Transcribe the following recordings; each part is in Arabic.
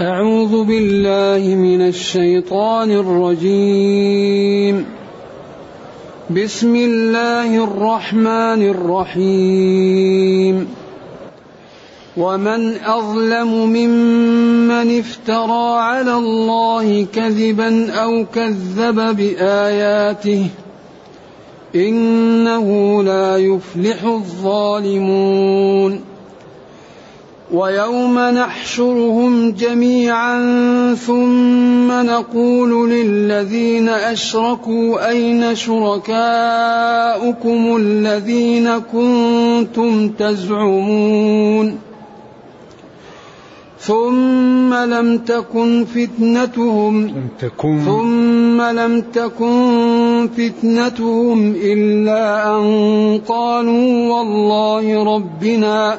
أعوذ بالله من الشيطان الرجيم. بسم الله الرحمن الرحيم. ومن أظلم ممن افترى على الله كذبا أو كذب بآياته إنه لا يفلح الظالمون. ويوم نحشرهم جميعا ثم نقول للذين أشركوا أين شركاؤكم الذين كنتم تزعمون ثم لم تكن فتنتهم لم تكن ثم لم تكن فتنتهم إلا أن قالوا والله ربنا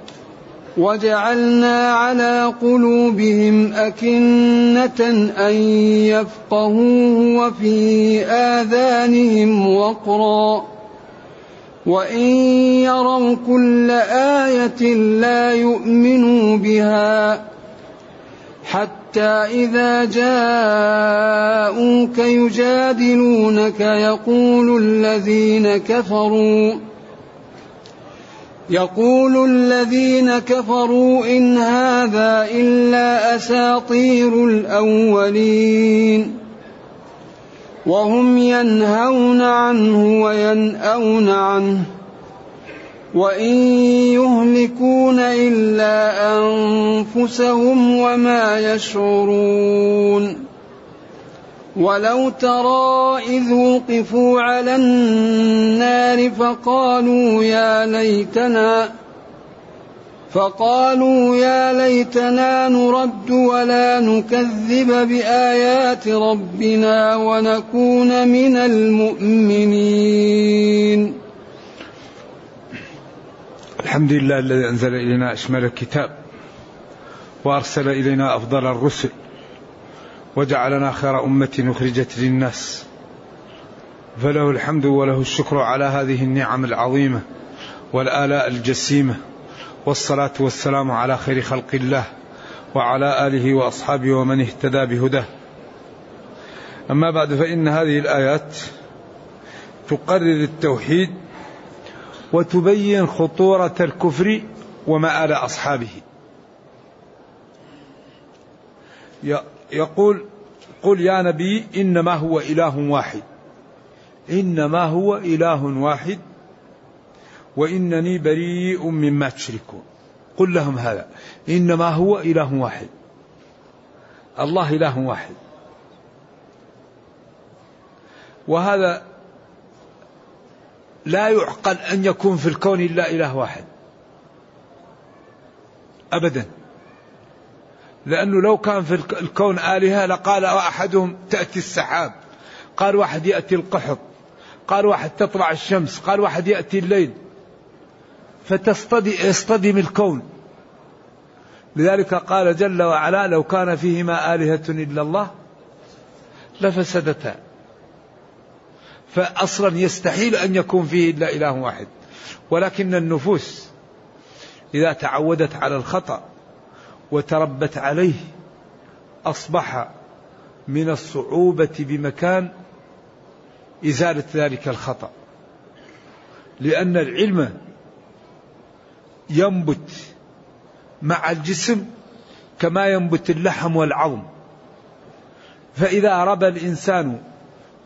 وجعلنا على قلوبهم أكنة أن يفقهوه وفي آذانهم وقرا. وإن يروا كل آية لا يؤمنوا بها حتى إذا جاءوك يجادلونك يقول الذين كفروا يقول الذين كفروا إن هذا إلا أساطير الأولين. وهم ينهون عنه وينأون عنه. وإن يهلكون إلا أنفسهم وما يشعرون. ولو ترى إذ وقفوا على النار فقالوا يا ليتنا فقالوا يا ليتنا نرد ولا نكذب بآيات ربنا ونكون من المؤمنين. الحمد لله الذي أنزل إلينا أشمل الكتاب وأرسل إلينا أفضل الرسل وجعلنا خير أمة أخرجت للناس. فله الحمد وله الشكر على هذه النعم العظيمة والآلاء الجسيمة والصلاة والسلام على خير خلق الله وعلى آله وأصحابه ومن اهتدى بهداه. أما بعد فإن هذه الآيات تقرر التوحيد وتبين خطورة الكفر ومآل أصحابه. يقول قل يا نبي إنما هو إله واحد. إنما هو إله واحد وإنني بريء مما تشركون. قل لهم هذا إنما هو إله واحد. الله إله واحد. وهذا لا يعقل أن يكون في الكون إلا إله واحد. أبدا. لأنه لو كان في الكون آلهة لقال أحدهم تأتي السحاب. قال واحد يأتي القحط. قال واحد تطلع الشمس. قال واحد يأتي الليل. فتصطدي يصطدم الكون. لذلك قال جل وعلا لو كان فيهما آلهة إلا الله لفسدتا. فأصلا يستحيل أن يكون فيه إلا إله واحد. ولكن النفوس إذا تعودت على الخطأ وتربت عليه أصبح من الصعوبة بمكان إزالة ذلك الخطأ. لأن العلم ينبت مع الجسم كما ينبت اللحم والعظم. فإذا ربى الإنسان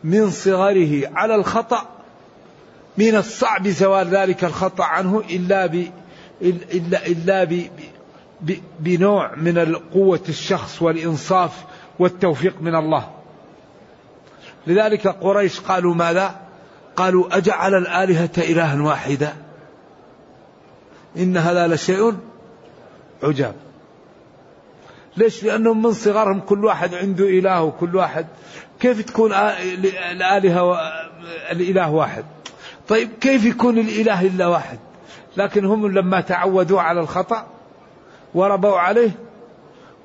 من صغره على الخطأ من الصعب زوال ذلك الخطأ عنه إلا ب إلا إلا بنوع من قوة الشخص والإنصاف والتوفيق من الله. لذلك قريش قالوا ماذا؟ قالوا أجعل الآلهة إلها واحدا إن هذا لشيء عجاب. ليش؟ لأنهم من صغرهم كل واحد عنده إله وكل واحد. كيف تكون الآلهة الإله واحد؟ طيب كيف يكون الإله إلا واحد؟ لكن هم لما تعودوا على الخطأ وربوا عليه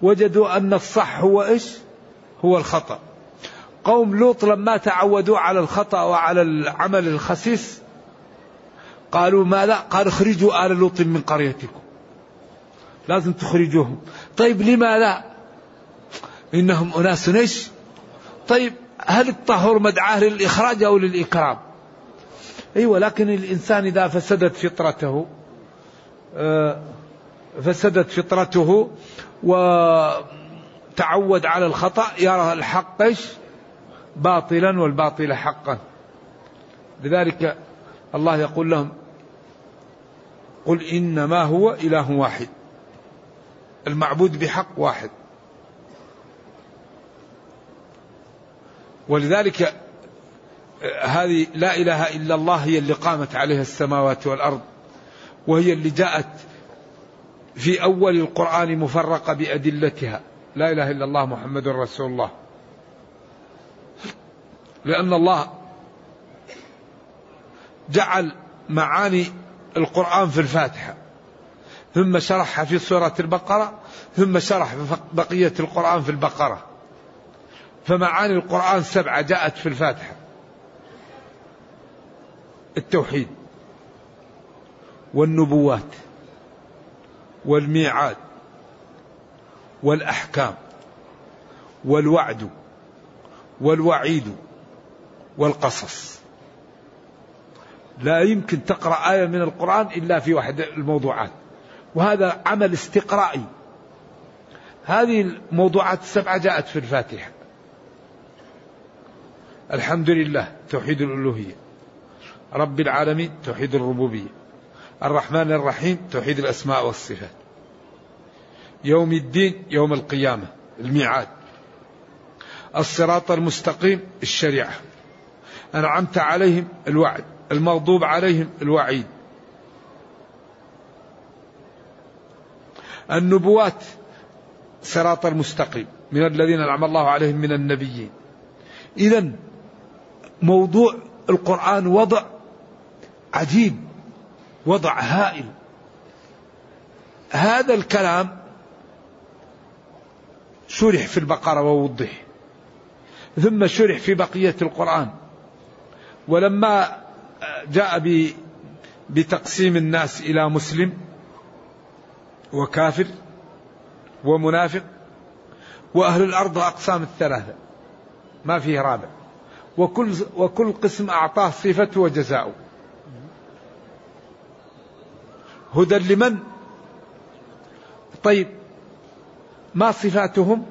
وجدوا أن الصح هو إيش؟ هو الخطأ. قوم لوط لما تعودوا على الخطأ وعلى العمل الخسيس قالوا ماذا قال اخرجوا آل لوط من قريتكم. لازم تخرجوهم. طيب لماذا إنهم أناس إيش؟ طيب هل الطهور مدعاه للإخراج أو للإكرام؟ أيوة لكن الإنسان إذا فسدت فطرته آه، فسدت فطرته وتعود على الخطأ يرى الحق باطلا والباطل حقا. لذلك الله يقول لهم قل إنما هو إله واحد. المعبود بحق واحد. ولذلك هذه لا إله إلا الله هي اللي قامت عليها السماوات والأرض وهي اللي جاءت في أول القرآن مفرقة بأدلتها. لا إله إلا الله محمد رسول الله. لأن الله جعل معاني القرآن في الفاتحة. ثم شرحها في سورة البقرة ثم شرح بقية القرآن في البقرة. فمعاني القرآن سبعة جاءت في الفاتحة. التوحيد والنبوات. والميعاد والأحكام والوعد والوعيد والقصص. لا يمكن تقرأ آية من القرآن إلا في واحد الموضوعات. وهذا عمل استقرائي. هذه الموضوعات السبعة جاءت في الفاتحة. الحمد لله توحيد الألوهية. رب العالمين توحيد الربوبية. الرحمن الرحيم توحيد الأسماء والصفات. يوم الدين يوم القيامة الميعاد. الصراط المستقيم الشريعة. أنعمت عليهم الوعد. المغضوب عليهم الوعيد. النبوات صراط المستقيم. من الذين أنعم الله عليهم من النبيين. إذا موضوع القرآن وضع عجيب. وضع هائل. هذا الكلام شرح في البقرة ووضح. ثم شرح في بقية القرآن. ولما جاء بتقسيم الناس إلى مسلم وكافر ومنافق وأهل الأرض أقسام الثلاثة. ما فيه رابع. وكل وكل قسم أعطاه صفته وجزاؤه. هدى لمن؟ طيب ما صفاتهم؟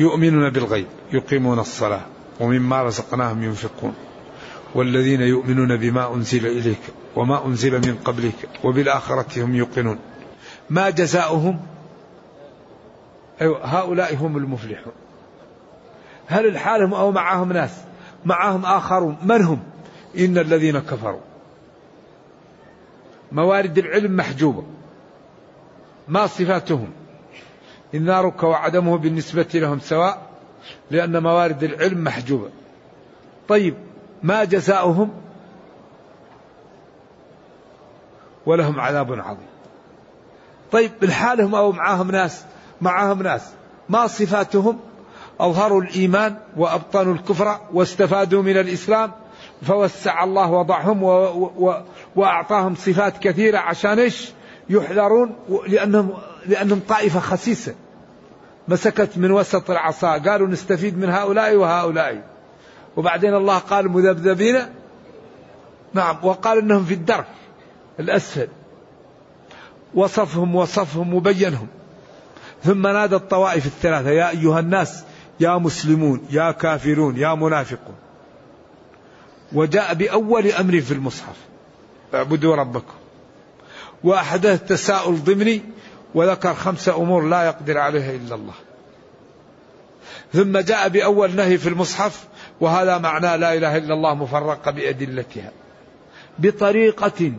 يؤمنون بالغيب يقيمون الصلاة ومما رزقناهم ينفقون. والذين يؤمنون بما أنزل إليك وما أنزل من قبلك وبالآخرة هم يوقنون. ما جزاؤهم؟ أيوة هؤلاء هم المفلحون. هل الحالهم أو معهم ناس؟ معهم آخرون. من هم؟ إن الذين كفروا. موارد العلم محجوبة. ما صفاتهم؟ إن نارك وعدمه بالنسبة لهم سواء لأن موارد العلم محجوبة. طيب ما جزاؤهم؟ ولهم عذاب عظيم. طيب بالحالهم أو معاهم ناس؟ معاهم ناس. ما صفاتهم؟ أظهروا الإيمان وأبطنوا الكفر واستفادوا من الإسلام فوسع الله وضعهم و و وأعطاهم صفات كثيرة عشان إيش؟ يحذرون لأنهم لأنهم طائفة خسيسة. مسكت من وسط العصا. قالوا نستفيد من هؤلاء وهؤلاء. وبعدين الله قال مذبذبين. نعم. وقال إنهم في الدرك الأسفل. وصفهم وصفهم وبينهم. ثم نادى الطوائف الثلاثة. يا أيها الناس يا مسلمون يا كافرون يا منافقون. وجاء بأول أمر في المصحف. اعبدوا ربكم. وأحدث تساؤل ضمني وذكر خمسه أمور لا يقدر عليها إلا الله. ثم جاء بأول نهي في المصحف وهذا معنى لا إله إلا الله مفرقه بأدلتها. بطريقة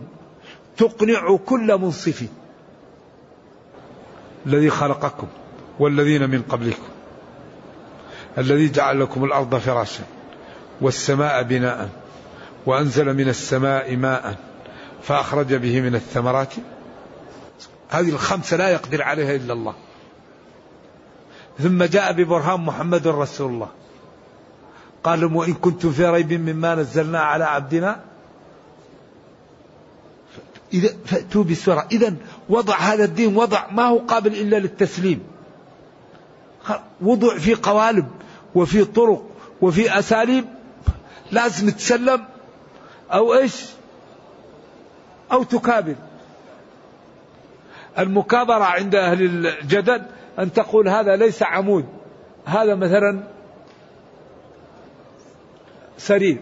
تقنع كل منصف. الذي خلقكم والذين من قبلكم. الذي جعل لكم الأرض فراشا والسماء بناء. وأنزل من السماء ماء فأخرج به من الثمرات. هذه الخمسة لا يقدر عليها إلا الله. ثم جاء ببرهان محمد رسول الله. قال لهم وإن كنتم في ريب مما نزلنا على عبدنا؟ إذا فأتوا بسرعة. إذا وضع هذا الدين وضع ما هو قابل إلا للتسليم. وضع في قوالب وفي طرق وفي أساليب. لازم تسلم أو إيش؟ أو تكابر. المكابرة عند أهل الجدل أن تقول هذا ليس عمود هذا مثلا سرير.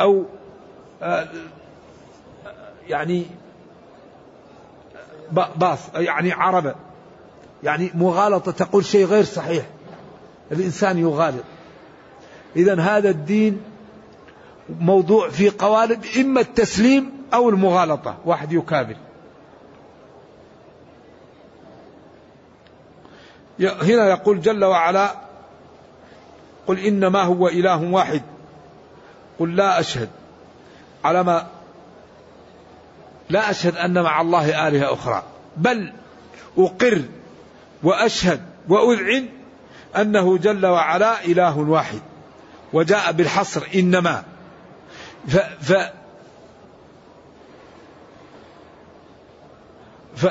أو آه، يعني باص يعني عربة. يعني مغالطة تقول شيء غير صحيح. الإنسان يغالط. إذا هذا الدين موضوع في قوالب إما التسليم أو المغالطة. واحد يكابر. هنا يقول جل وعلا قل إنما هو إله واحد. قل لا أشهد. على ما لا أشهد أن مع الله آلهة أخرى. بل أقر وأشهد وأذعن أنه جل وعلا إله واحد. وجاء بالحصر إنما. ف, ف ف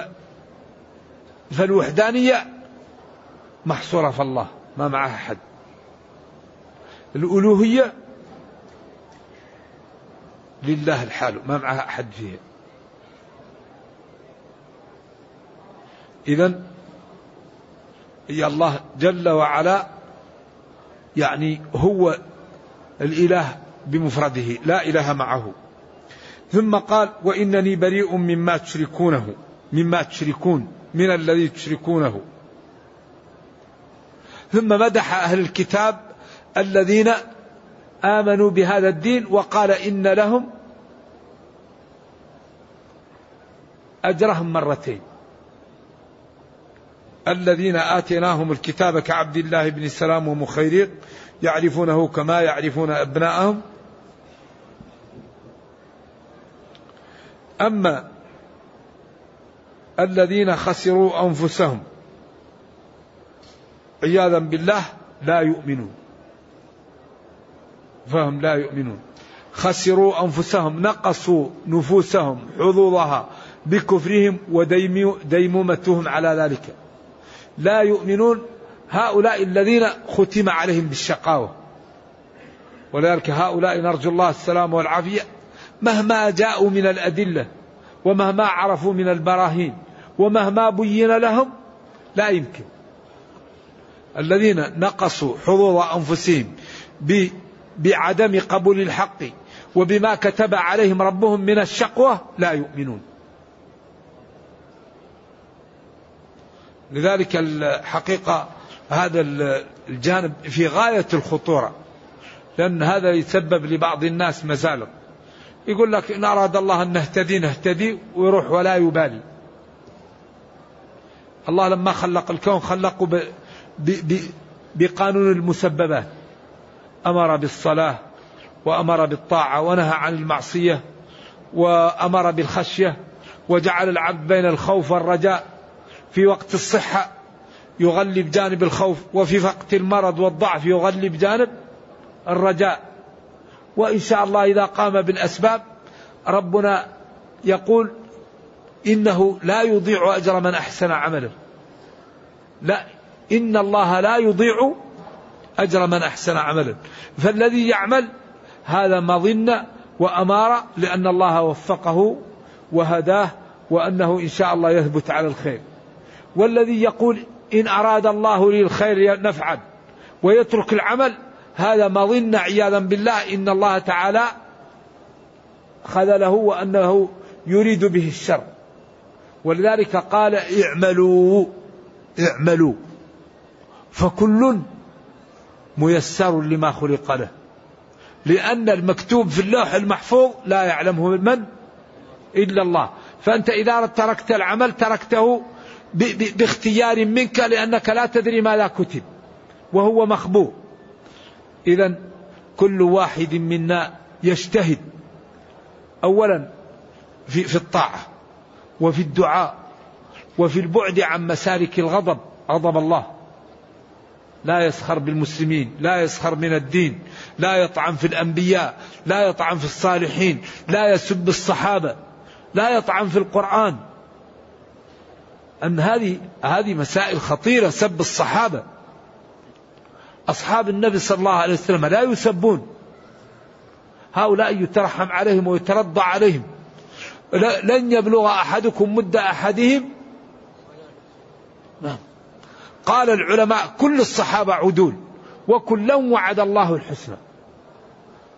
فالوحدانية محصورة في الله ما معها أحد. الألوهية لله الحال ما معها أحد فيها. إذا يا الله جل وعلا يعني هو الإله بمفرده لا إله معه. ثم قال وإنني بريء مما تشركونه مما تشركون من الذي تشركونه. ثم مدح أهل الكتاب الذين آمنوا بهذا الدين وقال إن لهم أجرهم مرتين. الذين آتيناهم الكتاب كعبد الله بن سلام ومخيريق يعرفونه كما يعرفون أبناءهم. أما الذين خسروا أنفسهم عياذا بالله لا يؤمنون. فهم لا يؤمنون. خسروا أنفسهم نقصوا نفوسهم حظوظها بكفرهم وديمومتهم على ذلك. لا يؤمنون هؤلاء الذين ختم عليهم بالشقاوة. ولذلك هؤلاء نرجو الله السلام والعافية مهما جاءوا من الأدلة ومهما عرفوا من البراهين ومهما بين لهم لا يمكن. الذين نقصوا حظوظ أنفسهم بعدم قبول الحق وبما كتب عليهم ربهم من الشقوة لا يؤمنون. لذلك الحقيقة هذا الجانب في غاية الخطورة لأن هذا يسبب لبعض الناس مزالق. يقول لك إن أراد الله أن نهتدي نهتدي ويروح ولا يبالي. الله لما خلق الكون خلقه ب ب بقانون المسببات. أمر بالصلاة وأمر بالطاعة ونهى عن المعصية وأمر بالخشية وجعل العبد بين الخوف والرجاء. في وقت الصحة يغلب جانب الخوف وفي وقت المرض والضعف يغلب جانب الرجاء. وإن شاء الله إذا قام بالأسباب ربنا يقول إنه لا يضيع أجر من أحسن عمله. لا إن الله لا يضيع أجر من أحسن عملا فالذي يعمل هذا مظنة وأمارة لأن الله وفقه وهداه وأنه إن شاء الله يثبت على الخير. والذي يقول إن أراد الله لي الخير نفعل ويترك العمل هذا مظنة عياذا بالله إن الله تعالى خذله وأنه يريد به الشر. ولذلك قال اعملوا اعملوا. فكل ميسر لما خلق له. لأن المكتوب في اللوح المحفوظ لا يعلمه من؟ إلا الله. فأنت إذا تركت العمل تركته باختيار منك لأنك لا تدري ماذا كتب. وهو مخبوء. إذا كل واحد منا يجتهد. أولا في, في الطاعة وفي الدعاء وفي البعد عن مسالك الغضب. غضب الله. لا يسخر بالمسلمين لا يسخر من الدين لا يطعن في الأنبياء لا يطعن في الصالحين لا يسب الصحابة لا يطعن في القرآن. أن هذه هذه مسائل خطيرة سب الصحابة. أصحاب النبي صلى الله عليه وسلم لا يسبون. هؤلاء يترحم عليهم ويترضى عليهم. لن يبلغ أحدكم مد أحدهم. نعم. قال العلماء كل الصحابة عدول وكلا وعد الله الحسنى.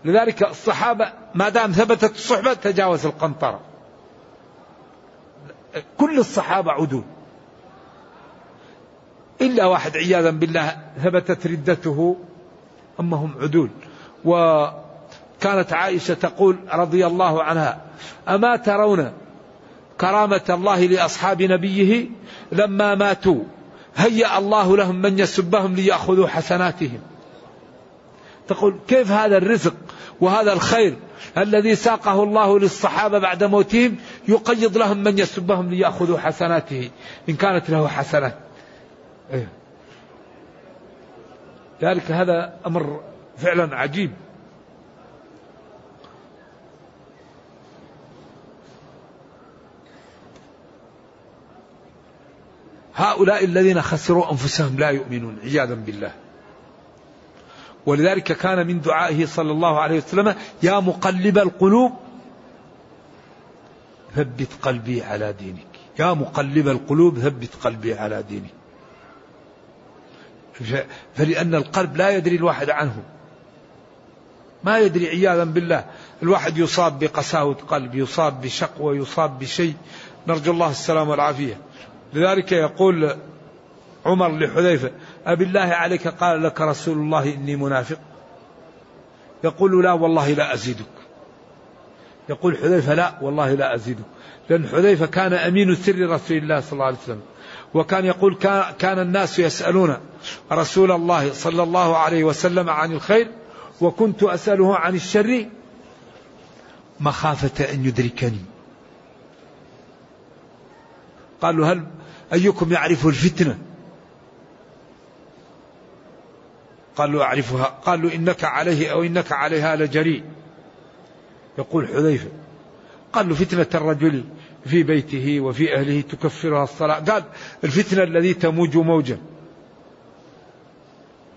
لذلك الصحابة ما دام ثبتت الصحبة تجاوز القنطرة. كل الصحابة عدول. إلا واحد عياذا بالله ثبتت ردته أما هم عدول. وكانت عائشة تقول رضي الله عنها أما ترون كرامة الله لأصحاب نبيه لما ماتوا هيأ الله لهم من يسبهم ليأخذوا حسناتهم. تقول كيف هذا الرزق وهذا الخير الذي ساقه الله للصحابة بعد موتهم يقيض لهم من يسبهم ليأخذوا حسناته إن كانت له حسنات. إيه. ذلك هذا أمر فعلا عجيب. هؤلاء الذين خسروا أنفسهم لا يؤمنون عياذا بالله. ولذلك كان من دعائه صلى الله عليه وسلم يا مقلب القلوب ثبت قلبي على دينك. يا مقلب القلوب ثبت قلبي على دينك. فلأن القلب لا يدري الواحد عنه. ما يدري عياذا بالله. الواحد يصاب بقساوة قلب يصاب بشقوة يصاب بشيء. نرجو الله السلام والعافية. لذلك يقول عمر لحذيفة أبي الله عليك قال لك رسول الله إني منافق؟ يقول لا والله لا أزيدك. يقول حذيفة لا والله لا أزيدك. لأن حذيفة كان أمين سر رسول الله صلى الله عليه وسلم. وكان يقول كان الناس يسألون رسول الله صلى الله عليه وسلم عن الخير وكنت أسأله عن الشر. مخافة أن يدركني. قالوا هل أيكم يعرف الفتنة؟ قالوا أعرفها. قالوا إنك عليه أو إنك عليها لجريء. يقول حذيفة قال له فتنة الرجل في بيته وفي أهله تكفرها الصلاة. قال الفتنة الذي تموج موجا.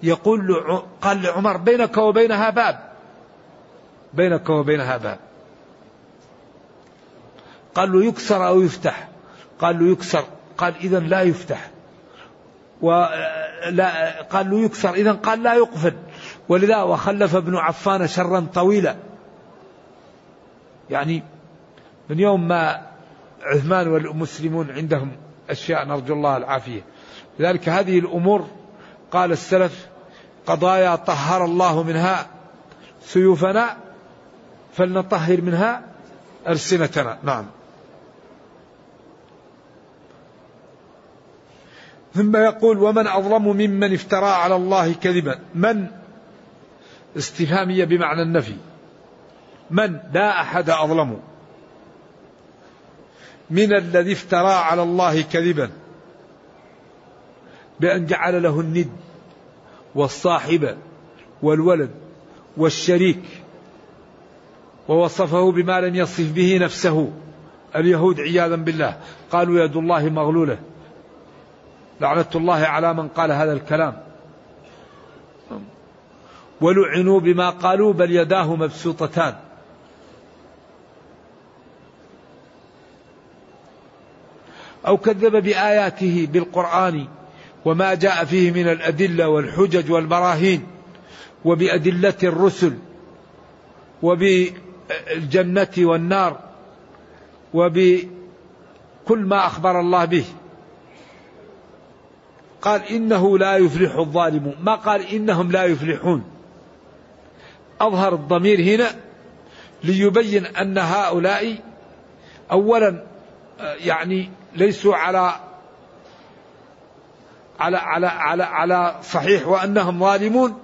يقول له قال لعمر بينك وبينها باب. بينك وبينها باب. قال له يكسر أو يفتح. قال له يكسر. قال إذا لا يفتح. ولا قال له يكسر. إذا قال لا يقفل. ولذا وخلف ابن عفان شرا طويلا. يعني من يوم ما عثمان والمسلمون عندهم أشياء نرجو الله العافية. لذلك هذه الأمور قال السلف قضايا طهر الله منها سيوفنا فلنطهر منها ألسنتنا. نعم. ثم يقول ومن أظلم ممن افترى على الله كذبا. من؟ استفهامية بمعنى النفي. من؟ لا أحد أظلم من الذي افترى على الله كذبا بأن جعل له الند والصاحب والولد والشريك ووصفه بما لم يصف به نفسه اليهود عياذا بالله. قالوا يد الله مغلولة. لعنة الله على من قال هذا الكلام. ولعنوا بما قالوا بل يداه مبسوطتان. أو كذب بآياته بالقرآن وما جاء فيه من الأدلة والحجج والبراهين وبأدلة الرسل وبالجنة والنار وبكل ما أخبر الله به. قال إنه لا يفلح الظالمون ما قال إنهم لا يفلحون. أظهر الضمير هنا ليبين أن هؤلاء أولا يعني ليسوا على على على على على صحيح وأنهم ظالمون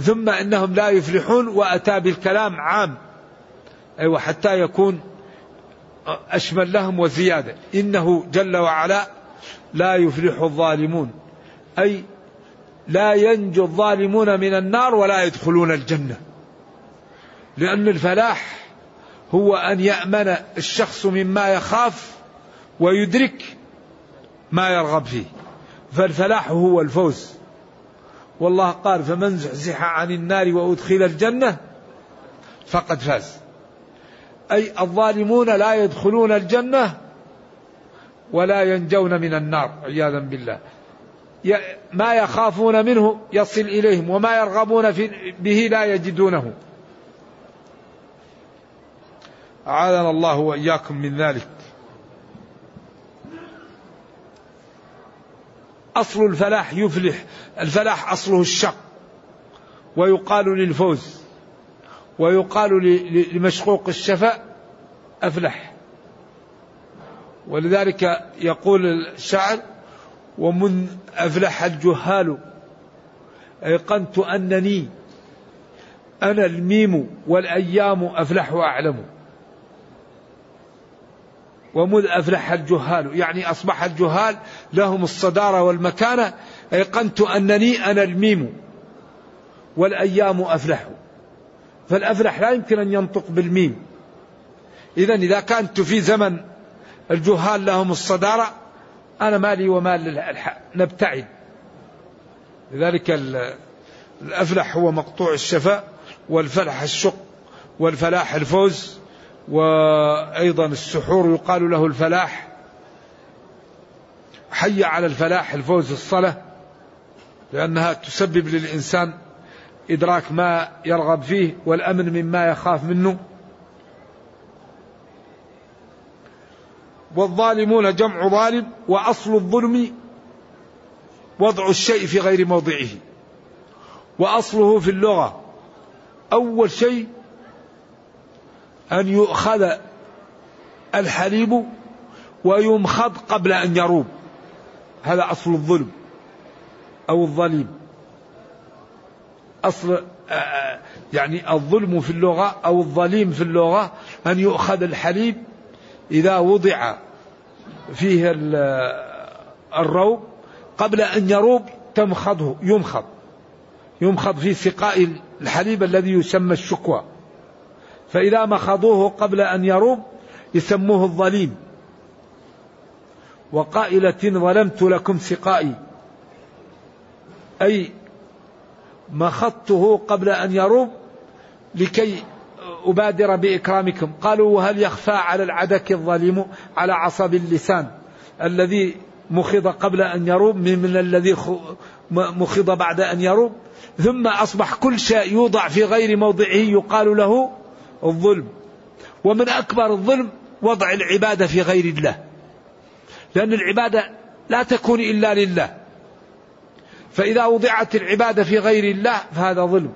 ثم إنهم لا يفلحون وأتى بالكلام عام أيوه حتى يكون أشمل لهم وزيادة. إنه جل وعلا لا يفلح الظالمون أي لا ينجو الظالمون من النار ولا يدخلون الجنة لأن الفلاح هو أن يأمن الشخص مما يخاف ويدرك ما يرغب فيه. فالفلاح هو الفوز. والله قال فمن زحزح عن النار وأدخل الجنة فقد فاز. أي الظالمون لا يدخلون الجنة ولا ينجون من النار عياذا بالله. ما يخافون منه يصل إليهم وما يرغبون به لا يجدونه. أعاذنا الله وإياكم من ذلك. أصل الفلاح يفلح. الفلاح أصله الشق ويقال للفوز. ويقال لمشقوق الشفاء أفلح. ولذلك يقول الشاعر ومن أفلح الجهال. أيقنت أنني. أنا الميم والأيام أفلح وأعلم. ومذ أفلح الجهال يعني أصبح الجهال لهم الصدارة والمكانة أيقنت أنني أنا الميم والأيام أفلح. فالأفلح لا يمكن أن ينطق بالميم. إذا إذا كنت في زمن الجهال لهم الصدارة أنا مالي ومال نبتعد. لذلك الأفلح هو مقطوع الشفاء والفلح الشق والفلاح الفوز. وأيضا السحور يقال له الفلاح. حي على الفلاح الفوز الصلاة لأنها تسبب للإنسان إدراك ما يرغب فيه والأمن مما يخاف منه. والظالمون جمع ظالم وأصل الظلم وضع الشيء في غير موضعه. وأصله في اللغة أول شيء أن يؤخذ الحليب ويمخض قبل أن يروب. هذا أصل الظلم أو الظليم. أصل يعني الظلم في اللغة أو الظليم في اللغة أن يؤخذ الحليب إذا وضع فيه الروب قبل أن يروب تمخضه يمخض. يمخض في سقاء الحليب الذي يسمى الشكوى. فإذا مخضوه قبل أن يروب يسموه الظليم. وقائلة ظلمت لكم سقائي. أي مخضته قبل أن يروب لكي أبادر بإكرامكم. قالوا وهل يخفى على العدك الظليم على عصب اللسان الذي مخض قبل أن يروب من الذي مخض بعد أن يروب ثم أصبح كل شيء يوضع في غير موضعه يقال له الظلم. ومن أكبر الظلم وضع العبادة في غير الله. لأن العبادة لا تكون إلا لله. فإذا وضعت العبادة في غير الله فهذا ظلم.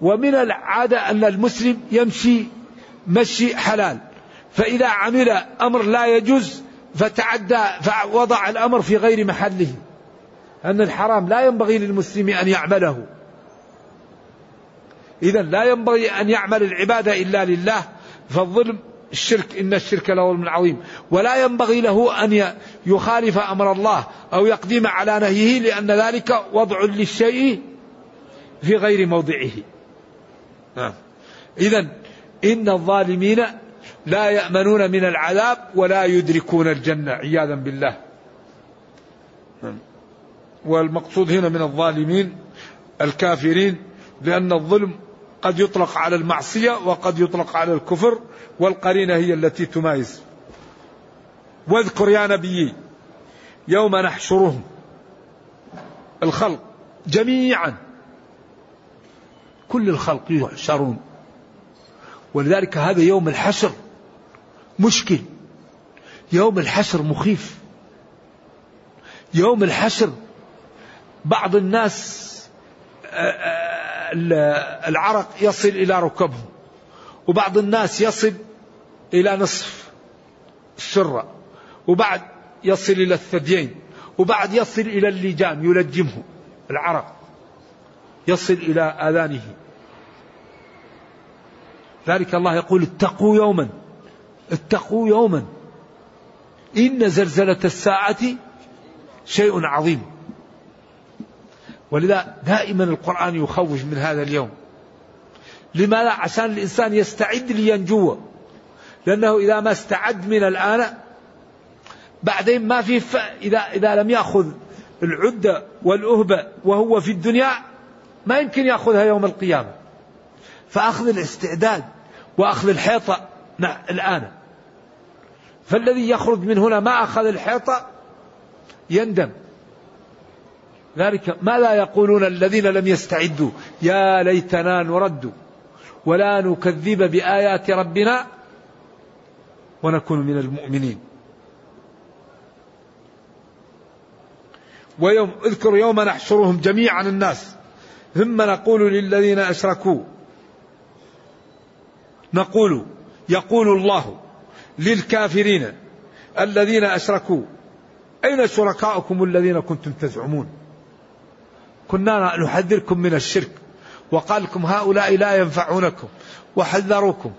ومن العادة أن المسلم يمشي مشي حلال. فإذا عمل أمر لا يجوز فتعدى فوضع الأمر في غير محله. أن الحرام لا ينبغي للمسلم أن يعمله. إذا لا ينبغي أن يعمل العبادة إلا لله فالظلم الشرك إن الشرك من عظيم ولا ينبغي له أن يخالف أمر الله أو يقدم على نهيه لأن ذلك وضع للشيء في غير موضعه. إذا إن الظالمين لا يأمنون من العذاب ولا يدركون الجنة عياذا بالله نعم. والمقصود هنا من الظالمين الكافرين لأن الظلم قد يطلق على المعصية وقد يطلق على الكفر والقرينة هي التي تمايز. واذكر يا نبي يوم نحشرهم الخلق جميعا كل الخلق يحشرون. ولذلك هذا يوم الحشر مشكل. يوم الحشر مخيف. يوم الحشر بعض الناس آآ آآ العرق يصل إلى ركبهم وبعض الناس يصل إلى نصف الشرة وبعد يصل إلى الثديين وبعد يصل إلى اللجام يلجمه العرق يصل إلى آذانه. ذلك الله يقول اتقوا يوما اتقوا يوما إن زلزلة الساعة شيء عظيم. ولذا دائما القرآن يخوف من هذا اليوم. لماذا؟ عشان الإنسان يستعد لينجو. لأنه إذا ما استعد من الآن بعدين ما في ف... إذا إذا لم يأخذ العدة والأهبة وهو في الدنيا ما يمكن يأخذها يوم القيامة. فأخذ الاستعداد وأخذ الحيطة الآن. فالذي يخرج من هنا ما أخذ الحيطة يندم. ذلك ماذا يقولون الذين لم يستعدوا. يا ليتنا نرد ولا نكذب بآيات ربنا ونكون من المؤمنين. ويوم اذكر يوم نحشرهم جميعا الناس. ثم نقول للذين أشركوا نقول يقول الله للكافرين الذين أشركوا أين شركاؤكم الذين كنتم تزعمون؟ كنا نحذركم من الشرك. وقال لكم هؤلاء لا ينفعونكم وحذروكم.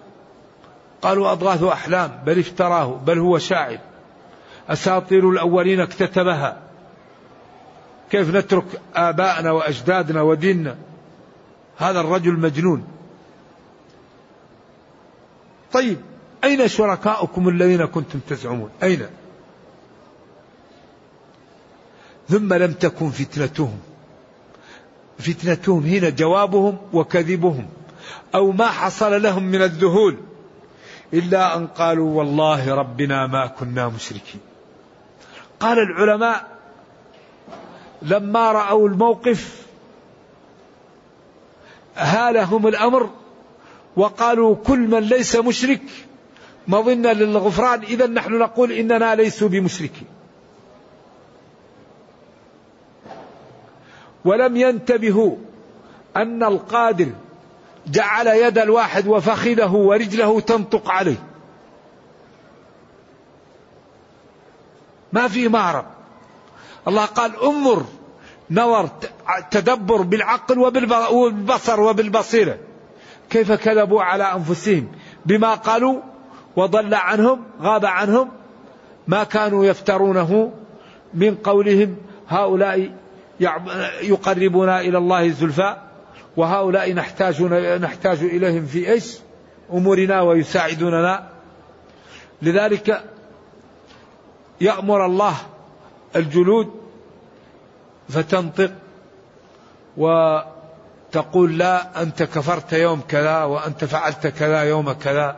قالوا أضغاث أحلام بل افتراه بل هو شاعر. أساطير الأولين اكتتبها. كيف نترك آباءنا وأجدادنا وديننا؟ هذا الرجل مجنون. طيب أين شركاؤكم الذين كنتم تزعمون؟ أين؟ ثم لم تكن فتنتهم. فتنتهم هنا جوابهم وكذبهم أو ما حصل لهم من الذهول إلا أن قالوا والله ربنا ما كنا مشركين. قال العلماء لما رأوا الموقف هالهم الأمر وقالوا كل من ليس مشرك مظنة للغفران إذا نحن نقول إننا ليسوا بمشركين. ولم ينتبهوا أن القادر جعل يد الواحد وفخذه ورجله تنطق عليه. ما في مهرب الله قال انظر نظر تدبر بالعقل وبالبصر وبالبصيرة. كيف كذبوا على أنفسهم؟ بما قالوا وضل عنهم غاب عنهم ما كانوا يفترونه من قولهم هؤلاء يقربنا إلى الله زلفى وهؤلاء نحتاج نحتاج إليهم في إيش؟ أمورنا ويساعدوننا. لذلك يأمر الله الجلود فتنطق وتقول لا أنت كفرت يوم كذا وأنت فعلت كذا يوم كذا.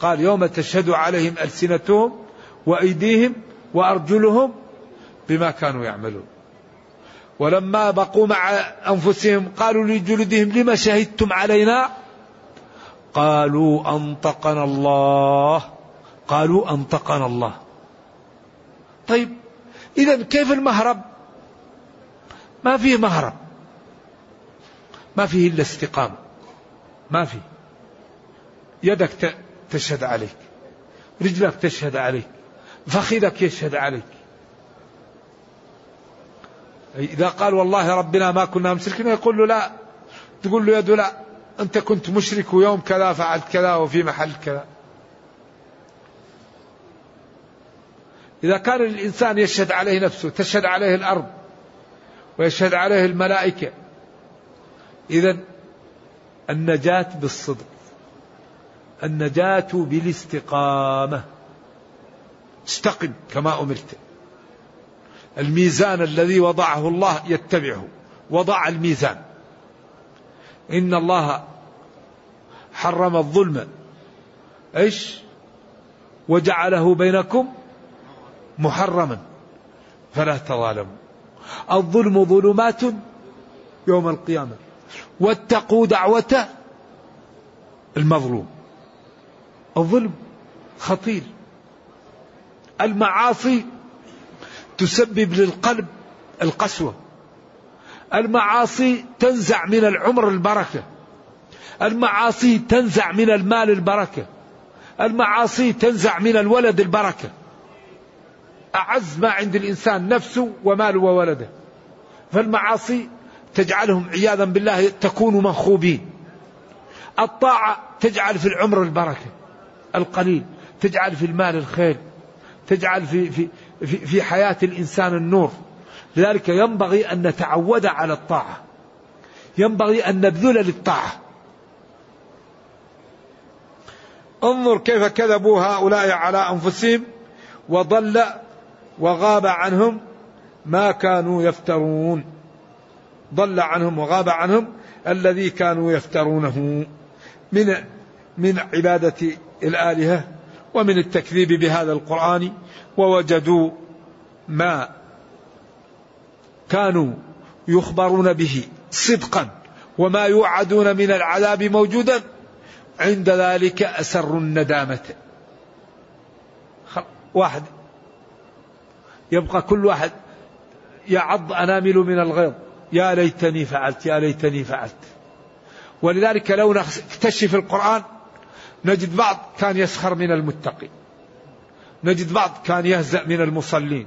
قال يوم تشهد عليهم ألسنتهم وأيديهم وأرجلهم بما كانوا يعملون. ولما بقوا مع أنفسهم قالوا لجلودهم لما شهدتم علينا؟ قالوا أنطقنا الله. قالوا أنطقنا الله. طيب إذا كيف المهرب؟ ما فيه مهرب. ما فيه إلا استقامة. ما فيه. يدك تشهد عليك. رجلك تشهد عليك. فخذك يشهد عليك. إذا قال والله ربنا ما كنا مشركين يقول له لا. تقول له يد لا. أنت كنت مشرك ويوم كذا فعلت كذا وفي محل كذا. إذا كان الإنسان يشهد عليه نفسه تشهد عليه الأرض ويشهد عليه الملائكة إذا النجاة بالصدق. النجاة بالاستقامة. استقم كما أمرت. الميزان الذي وضعه الله يتبعه. وضع الميزان. إن الله حرم الظلم. إيش؟ وجعله بينكم محرما. فلا تظالموا. الظلم ظلمات يوم القيامة. واتقوا دعوة المظلوم. الظلم خطير. المعاصي تسبب للقلب القسوة. المعاصي تنزع من العمر البركة. المعاصي تنزع من المال البركة. المعاصي تنزع من الولد البركة. أعز ما عند الإنسان نفسه وماله وولده. فالمعاصي تجعلهم عياذا بالله تكون منخوبين الطاعة تجعل في العمر البركة القليل تجعل في المال الخير تجعل في, في, في, حياة الإنسان النور. لذلك ينبغي أن نتعود على الطاعة. ينبغي أن نبذل للطاعة. انظر كيف كذبوا هؤلاء على أنفسهم وضل وغاب عنهم ما كانوا يفترون. ضل عنهم وغاب عنهم الذي كانوا يفترونه. من من عبادة الآلهة ومن التكذيب بهذا القرآن ووجدوا ما كانوا يخبرون به صدقا وما يوعدون من العذاب موجودا عند ذلك أسروا الندامة. واحد. يبقى كل واحد يعض أنامل من الغيظ. يا ليتني فعلت يا ليتني فعلت. ولذلك لو نكتشف القرآن نجد بعض كان يسخر من المتقي نجد بعض كان يهزأ من المصلين.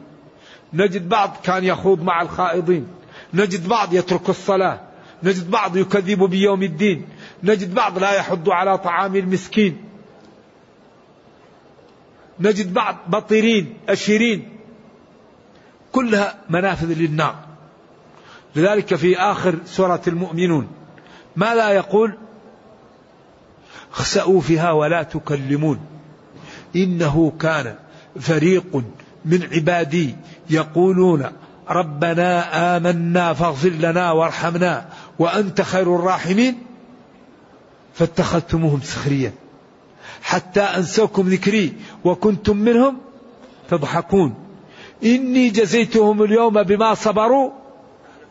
نجد بعض كان يخوض مع الخائضين. نجد بعض يترك الصلاة. نجد بعض يكذب بيوم الدين. نجد بعض لا يحض على طعام المسكين. نجد بعض بطرين أشيرين. كلها منافذ للنار. لذلك في آخر سورة المؤمنون ما لا يقول اخسأوا فيها ولا تكلمون. إنه كان فريق من عبادي يقولون ربنا آمنا فاغفر لنا وارحمنا وأنت خير الراحمين. فاتخذتموهم سخريا حتى أنسوكم ذكري وكنتم منهم تضحكون. إني جزيتهم اليوم بما صبروا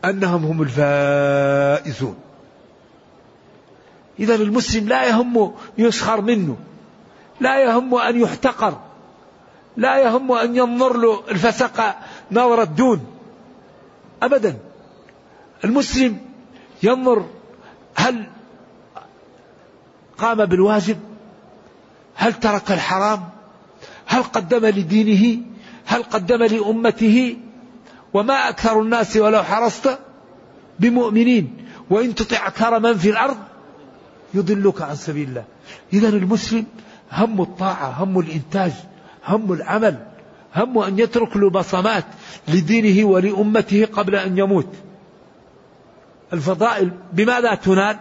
أنهم هم الفائزون. إذا المسلم لا يهم يسخر منه لا يهم أن يحتقر لا يهم أن ينظر له الفسق نظر الدون أبدا. المسلم ينظر هل قام بالواجب هل ترك الحرام هل قدم لدينه هل قدم لأمته وما أكثر الناس ولو حرصت بمؤمنين وإن تطع أكثر من في الأرض يضلك عن سبيل الله. إذا المسلم هم الطاعة هم الإنتاج هم العمل هم أن يترك له بصمات لدينه ولأمته قبل أن يموت. الفضائل بماذا تنال؟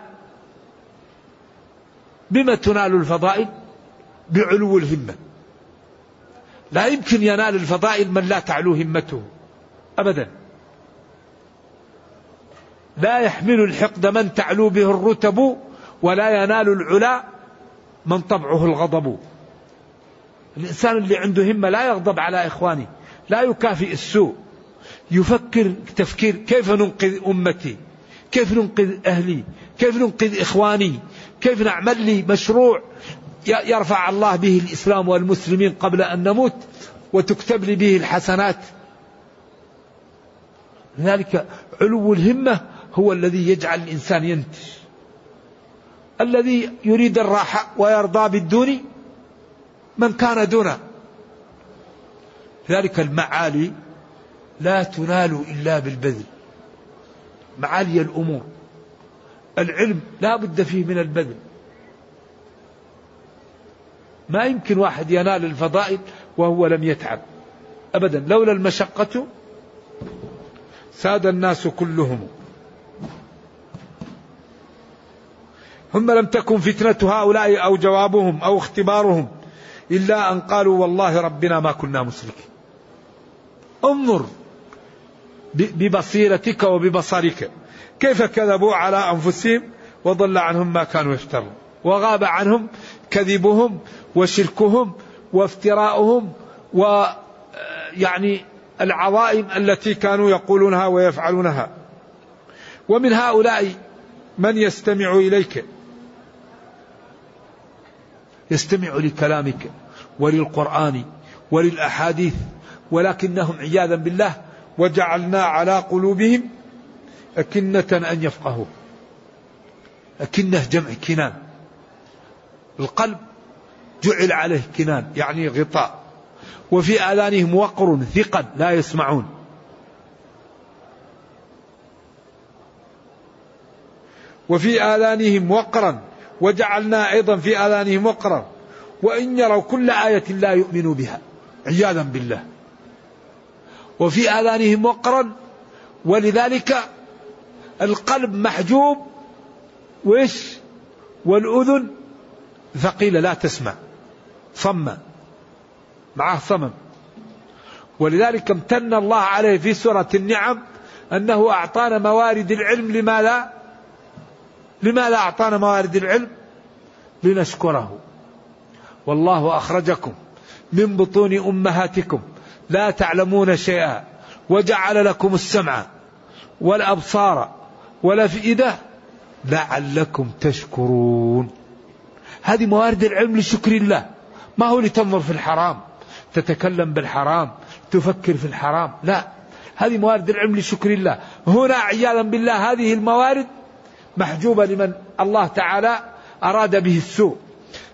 بما تنال الفضائل؟ بعلو الهمة. لا يمكن ينال الفضائل من لا تعلو همته. أبدا. لا يحمل الحقد من تعلو به الرتب ولا ينال العلا من طبعه الغضب. الإنسان اللي عنده همة لا يغضب على إخوانه لا يكافئ السوء. يفكر تفكير كيف ننقذ أمتي؟ كيف ننقذ أهلي؟ كيف ننقذ إخواني؟ كيف نعمل لي مشروع يرفع الله به الإسلام والمسلمين قبل أن نموت وتكتب لي به الحسنات؟ لذلك علو الهمة هو الذي يجعل الإنسان ينتج. الذي يريد الراحة ويرضى بالدون من كان دونه. ذلك المعالي لا تنال إلا بالبذل. معالي الأمور. العلم لا بد فيه من البذل. ما يمكن واحد ينال الفضائل وهو لم يتعب. أبدا لولا المشقة ساد الناس كلهم. ثم لم تكن فتنة هؤلاء أو جوابهم أو اختبارهم إلا أن قالوا والله ربنا ما كنا مشركين. انظر ببصيرتك وببصرك. كيف كذبوا على أنفسهم وضل عنهم ما كانوا يفترون. وغاب عنهم كذبهم وشركهم وافتراؤهم و يعني العظائم التي كانوا يقولونها ويفعلونها. ومن هؤلاء من يستمع إليك؟ يستمع لكلامك وللقرآن وللأحاديث ولكنهم عياذا بالله وجعلنا على قلوبهم أكنة أن يفقهوا أكنة جمع كنان. القلب جعل عليه كنان يعني غطاء. وفي آذانهم وقر ثقل لا يسمعون. وفي آذانهم وقرا وجعلنا أيضا في آذانهم وقرا. وإن يروا كل آية لا يؤمنوا بها. عياذا بالله. وفي آذانهم وقرا. ولذلك القلب محجوب. وإيش؟ والأذن ثقيلة لا تسمع. صم معه صمم. ولذلك امتن الله عليه في سورة النعم أنه أعطانا موارد العلم لماذا؟ لماذا أعطانا موارد العلم لنشكره. والله أخرجكم من بطون أمهاتكم لا تعلمون شيئا وجعل لكم السمع والأبصار والأفئدة لعلكم تشكرون. هذه موارد العلم لشكر الله. ما هو لتنظر في الحرام تتكلم بالحرام تفكر في الحرام لا. هذه موارد العلم لشكر الله. هنا عياذا بالله هذه الموارد محجوبة لمن الله تعالى أراد به السوء.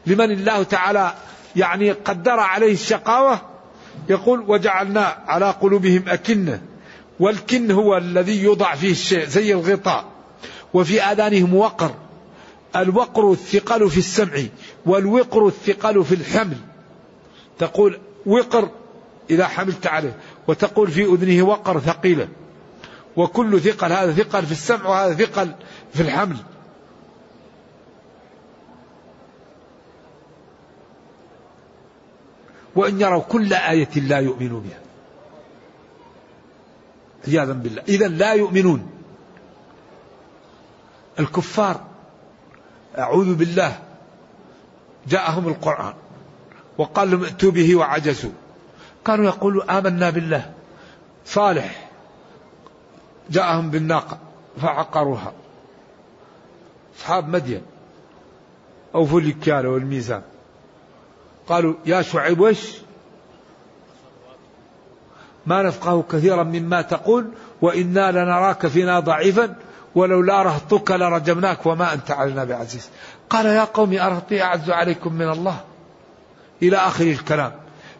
لمن الله تعالى يعني قدر عليه الشقاوة. يقول وجعلنا على قلوبهم أكنة. والكن هو الذي يوضع فيه الشيء زي الغطاء. وفي آذانهم وقر. الوقر الثقل في السمع والوقر الثقل في الحمل. تقول وقر إذا حملت عليه. وتقول في أذنه وقر ثقيلة. وكل ثقل هذا ثقل في السمع وهذا ثقل في الحمل وإن يروا كل آية لا يؤمنوا بها. عياذا بالله. إذا لا يؤمنون. الكفار أعوذ بالله جاءهم القرآن وقال لهم ائتوا به وعجزوا. كانوا يقولوا آمنا بالله. صالح. جاءهم بالناقة فعقروها. أصحاب مدين أوفوا الكيال والميزان. قالوا يا شعيب وش؟ ما نفقه كثيرا مما تقول وإنا لنراك فينا ضعيفا ولولا رهطك لرجمناك وما أنت علينا بعزيز. قال يا قوم أرهطي أعز عليكم من الله. إلى آخر الكلام.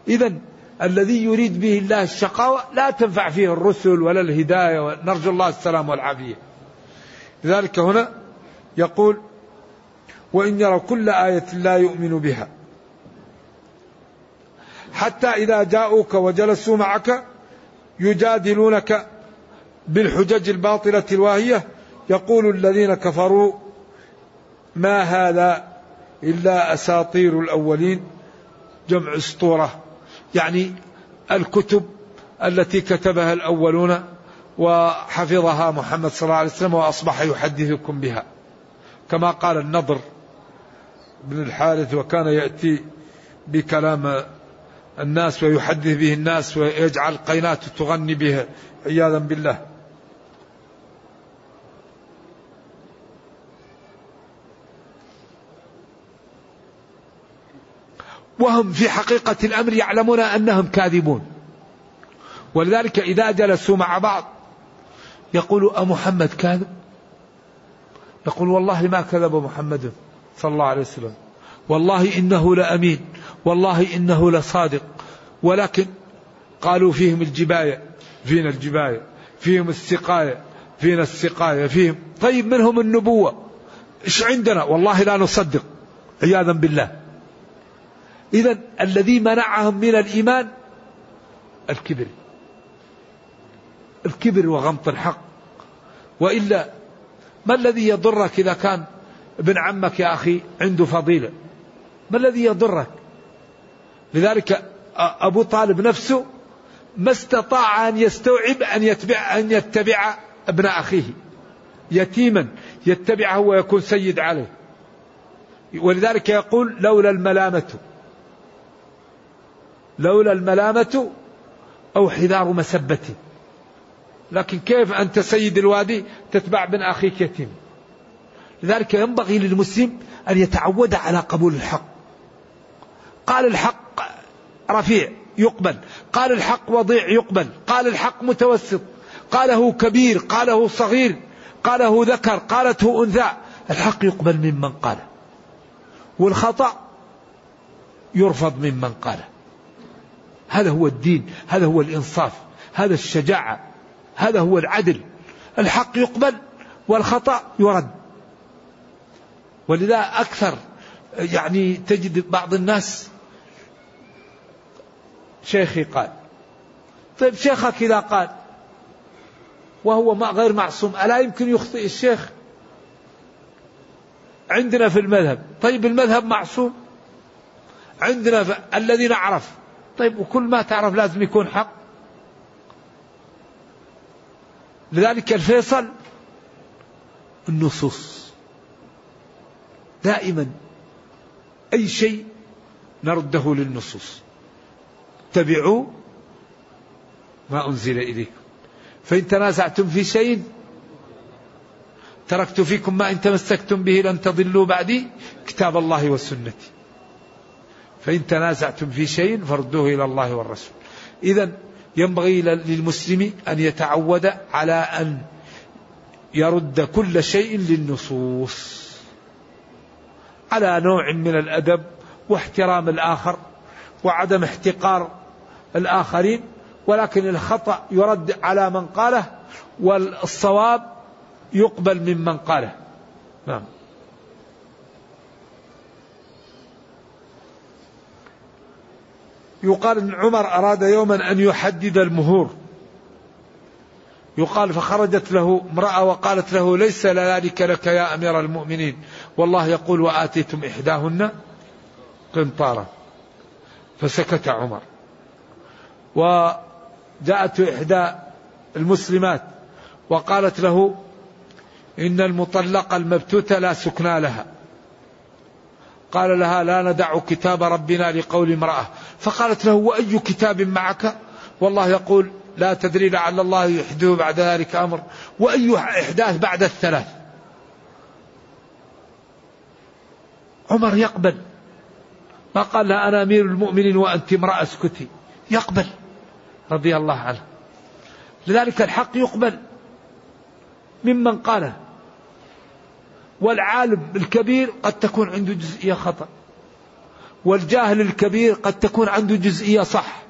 إذا الذي يريد به الله الشقاوة لا تنفع فيه الرسل ولا الهداية. نرجو الله السلام والعافية. لذلك هنا يقول وإن يروا كل آية لا يؤمن بها. حتى إذا جاءوك وجلسوا معك يجادلونك بالحجج الباطلة الواهية يقول الذين كفروا ما هذا إلا أساطير الأولين. جمع أسطورة. يعني الكتب التي كتبها الأولون وحفظها محمد صلى الله عليه وسلم وأصبح يحدثكم بها. كما قال النضر بن الحارث وكان يأتي بكلام الناس ويحدث به الناس ويجعل قينات تغني به عياذا بالله. وهم في حقيقة الأمر يعلمون أنهم كاذبون. ولذلك إذا جلسوا مع بعض يقول أمحمد كاذب؟ يقول والله ما كذب محمد صلى الله عليه وسلم. والله إنه لأمين والله إنه لصادق. ولكن قالوا فيهم الجباية فينا الجباية فيهم السقاية فينا السقاية فيهم. طيب منهم النبوة؟ إيش عندنا؟ والله لا نصدق عياذا بالله. إذا الذي منعهم من الإيمان الكبر. الكبر وغمط الحق. وإلا ما الذي يضرك إذا كان ابن عمك يا أخي عنده فضيلة؟ ما الذي يضرك؟ لذلك أبو طالب نفسه ما استطاع أن يستوعب أن يتبع أن يتبع ابن أخيه. يتيما يتبعه ويكون سيد عليه. ولذلك يقول لولا الملامة. لولا الملامة أو حذار مسبة. لكن كيف أنت سيد الوادي تتبع ابن أخيك يتيم؟ لذلك ينبغي للمسلم أن يتعود على قبول الحق. قال الحق رفيع يقبل قال الحق وضيع يقبل قال الحق متوسط قاله كبير قاله صغير قاله ذكر قالته أنثى. الحق يقبل ممن قاله والخطأ يرفض ممن قاله هذا هو الدين هذا هو الإنصاف هذا الشجاعة. هذا هو العدل. الحق يقبل والخطأ يرد. ولذا أكثر يعني تجد بعض الناس شيخي قال طيب شيخك إذا قال وهو غير معصوم ألا يمكن يخطئ الشيخ؟ عندنا في المذهب. طيب المذهب معصوم؟ عندنا الذي نعرف. طيب وكل ما تعرف لازم يكون حق. لذلك الفيصل النصوص. دائما أي شيء نرده للنصوص. اتبعوا ما أنزل إليكم. فإن تنازعتم في شيء تركت فيكم ما إن تمسكتم به لن تضلوا بعدي كتاب الله والسنة فإن تنازعتم في شيء فردوه إلى الله والرسول. إذا ينبغي للمسلم أن يتعود على أن يرد كل شيء للنصوص. على نوع من الأدب واحترام الآخر وعدم احتقار الآخرين ولكن الخطأ يرد على من قاله والصواب يقبل ممن قاله. نعم. يقال إن عمر أراد يوما أن يحدد المهور. يقال فخرجت له امرأة وقالت له ليس ذلك لك يا أمير المؤمنين. والله يقول وآتيتم إحداهن قنطارا. فسكت عمر. وجاءت إحدى المسلمات وقالت له إن المطلقه المبتوته لا سكنى لها. قال لها لا ندع كتاب ربنا لقول امرأة. فقالت له وأي كتاب معك؟ والله يقول لا تدري لعل الله يحدث بعد ذلك أمر. وأي إحداث بعد الثلاث؟ عمر يقبل. ما قال لها أنا أمير المؤمنين وأنت امرأة اسكتي. يقبل رضي الله عنه. لذلك الحق يقبل ممن قاله. والعالم الكبير قد تكون عنده جزئية خطأ. والجاهل الكبير قد تكون عنده جزئية صح.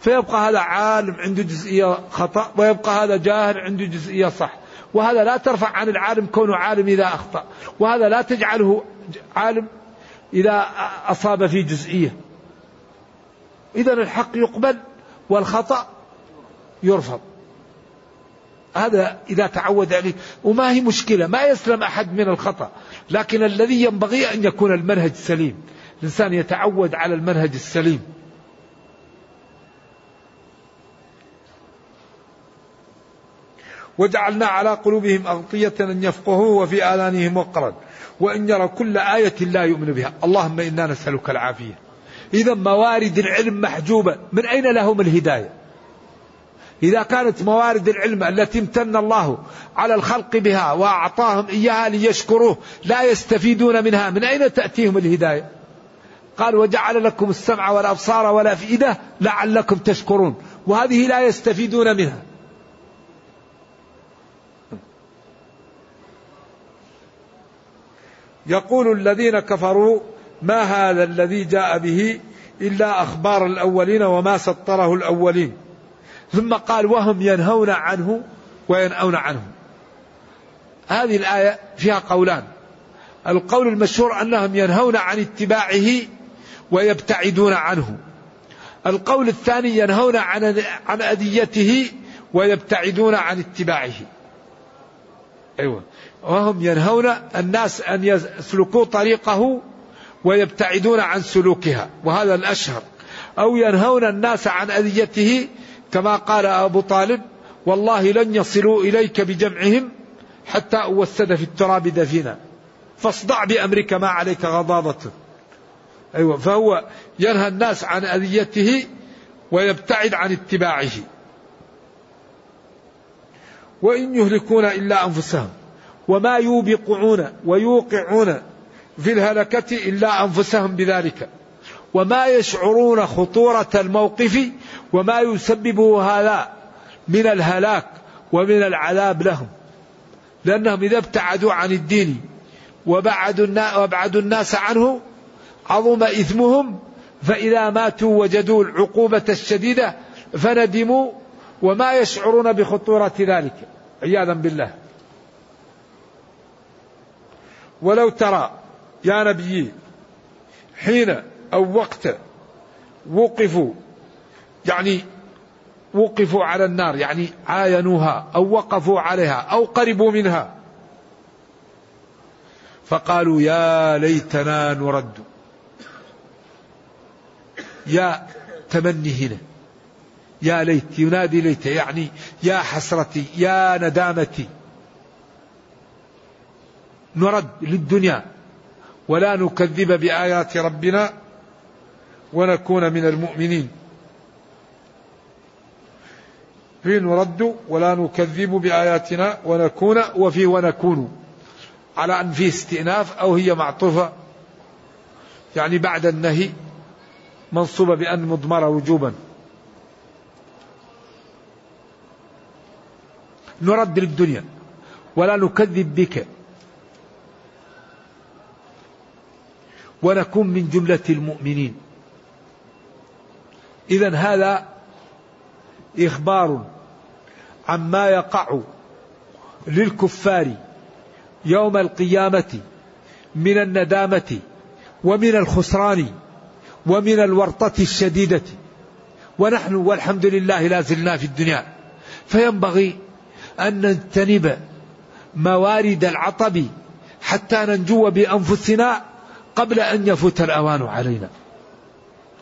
فيبقى هذا عالم عنده جزئية خطأ ويبقى هذا جاهل عنده جزئية صح. وهذا لا ترفع عن العالم كونه عالم إذا أخطأ. وهذا لا تجعله عالم إذا أصاب في جزئية. إذا الحق يقبل والخطأ يرفض. هذا إذا تعود عليه. وما هي مشكلة ما يسلم أحد من الخطأ. لكن الذي ينبغي أن يكون المنهج سليم. الإنسان يتعود على المنهج السليم. وجعلنا على قلوبهم أغطية أن يفقهوا وفي آذانهم وقرا. وإن يروا كل آية لا يؤمن بها. اللهم إنا نسألك العافية. إذا موارد العلم محجوبة. من أين لهم الهداية؟ إذا كانت موارد العلم التي امتن الله على الخلق بها وأعطاهم إياها ليشكروه لا يستفيدون منها من أين تأتيهم الهداية؟ قال وجعل لكم السمع والأبصار والأفئدة لعلكم تشكرون وهذه لا يستفيدون منها. يقول الذين كفروا ما هذا الذي جاء به إلا أخبار الأولين وما سطره الأولين؟ ثم قال وهم ينهون عنه وينأون عنه. هذه الآية فيها قولان. القول المشهور أنهم ينهون عن اتباعه ويبتعدون عنه. القول الثاني ينهون عن عن أذيته ويبتعدون عن اتباعه. أيوة. وهم ينهون الناس أن يسلكوا طريقه ويبتعدون عن سلوكها. وهذا الأشهر. أو ينهون الناس عن أذيته كما قال أبو طالب والله لن يصلوا إليك بجمعهم حتى أوسد في التراب دفينا. فاصدع بأمرك ما عليك غضاضة أيوة فهو ينهى الناس عن أذيته ويبتعد عن اتباعه. وإن يهلكون إلا أنفسهم وما يوبقعون ويوقعون في الهلكة إلا أنفسهم بذلك. وما يشعرون خطورة الموقف وما يسببه هذا من الهلاك ومن العذاب لهم. لأنهم إذا ابتعدوا عن الدين وابعدوا الناس عنه عظم إثمهم فإذا ماتوا وجدوا العقوبة الشديدة فندموا وما يشعرون بخطورة ذلك. عياذا بالله. ولو ترى يا نبي حين أو وقت وقفوا يعني وقفوا على النار يعني عاينوها أو وقفوا عليها أو قربوا منها. فقالوا يا ليتنا نرد. يا تمني هنا. يا ليت ينادي ليت يعني يا حسرتي يا ندامتي. نرد للدنيا. ولا نكذب بآيات ربنا ونكون من المؤمنين. في نرد ولا نكذب بآياتنا ونكون وفي ونكون. على أن في استئناف أو هي معطوفة. يعني بعد النهي منصوبة بأن مضمرة وجوبا. نرد للدنيا. ولا نكذب بك. ونكون من جملة المؤمنين. إذا هذا إخبار عما يقع للكفار يوم القيامة من الندامة ومن الخسران ومن الورطة الشديدة. ونحن والحمد لله لا زلنا في الدنيا. فينبغي أن نجتنب موارد العطب حتى ننجو بأنفسنا قبل أن يفوت الأوان علينا.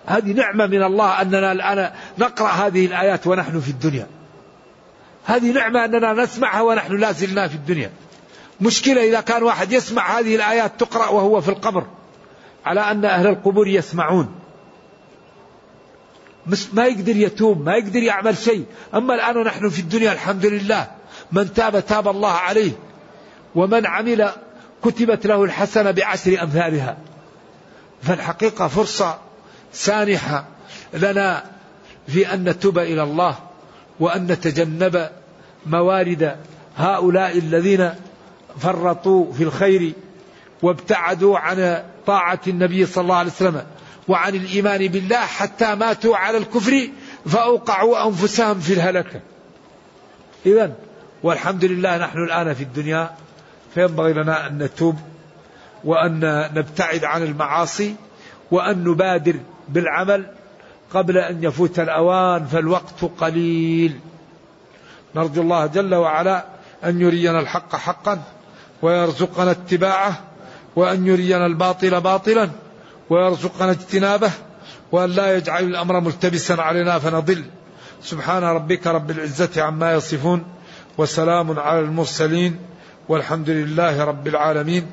هذه نعمة من الله أننا الآن نقرأ هذه الآيات ونحن في الدنيا. هذه نعمة أننا نسمعها ونحن لا زلنا في الدنيا. مشكلة إذا كان واحد يسمع هذه الآيات تقرأ وهو في القبر على أن أهل القبور يسمعون. ما يقدر يتوب ما يقدر يعمل شيء. أما الآن نحن في الدنيا الحمد لله. من تاب تاب الله عليه. ومن عمل كتبت له الحسنة بعشر أمثالها. فالحقيقة فرصة سانحة لنا في أن نتوب إلى الله وأن نتجنب موارد هؤلاء الذين فرطوا في الخير وابتعدوا عن طاعة النبي صلى الله عليه وسلم وعن الإيمان بالله حتى ماتوا على الكفر فأوقعوا أنفسهم في الهلكة. إذا والحمد لله نحن الآن في الدنيا فينبغي لنا أن نتوب وأن نبتعد عن المعاصي وأن نبادر بالعمل قبل أن يفوت الأوان فالوقت قليل. نرجو الله جل وعلا أن يرينا الحق حقا ويرزقنا اتباعه وأن يرينا الباطل باطلا ويرزقنا اجتنابه وأن لا يجعل الأمر ملتبسا علينا فنضل. سبحان ربك رب العزة عما يصفون وسلام على المرسلين والحمد لله رب العالمين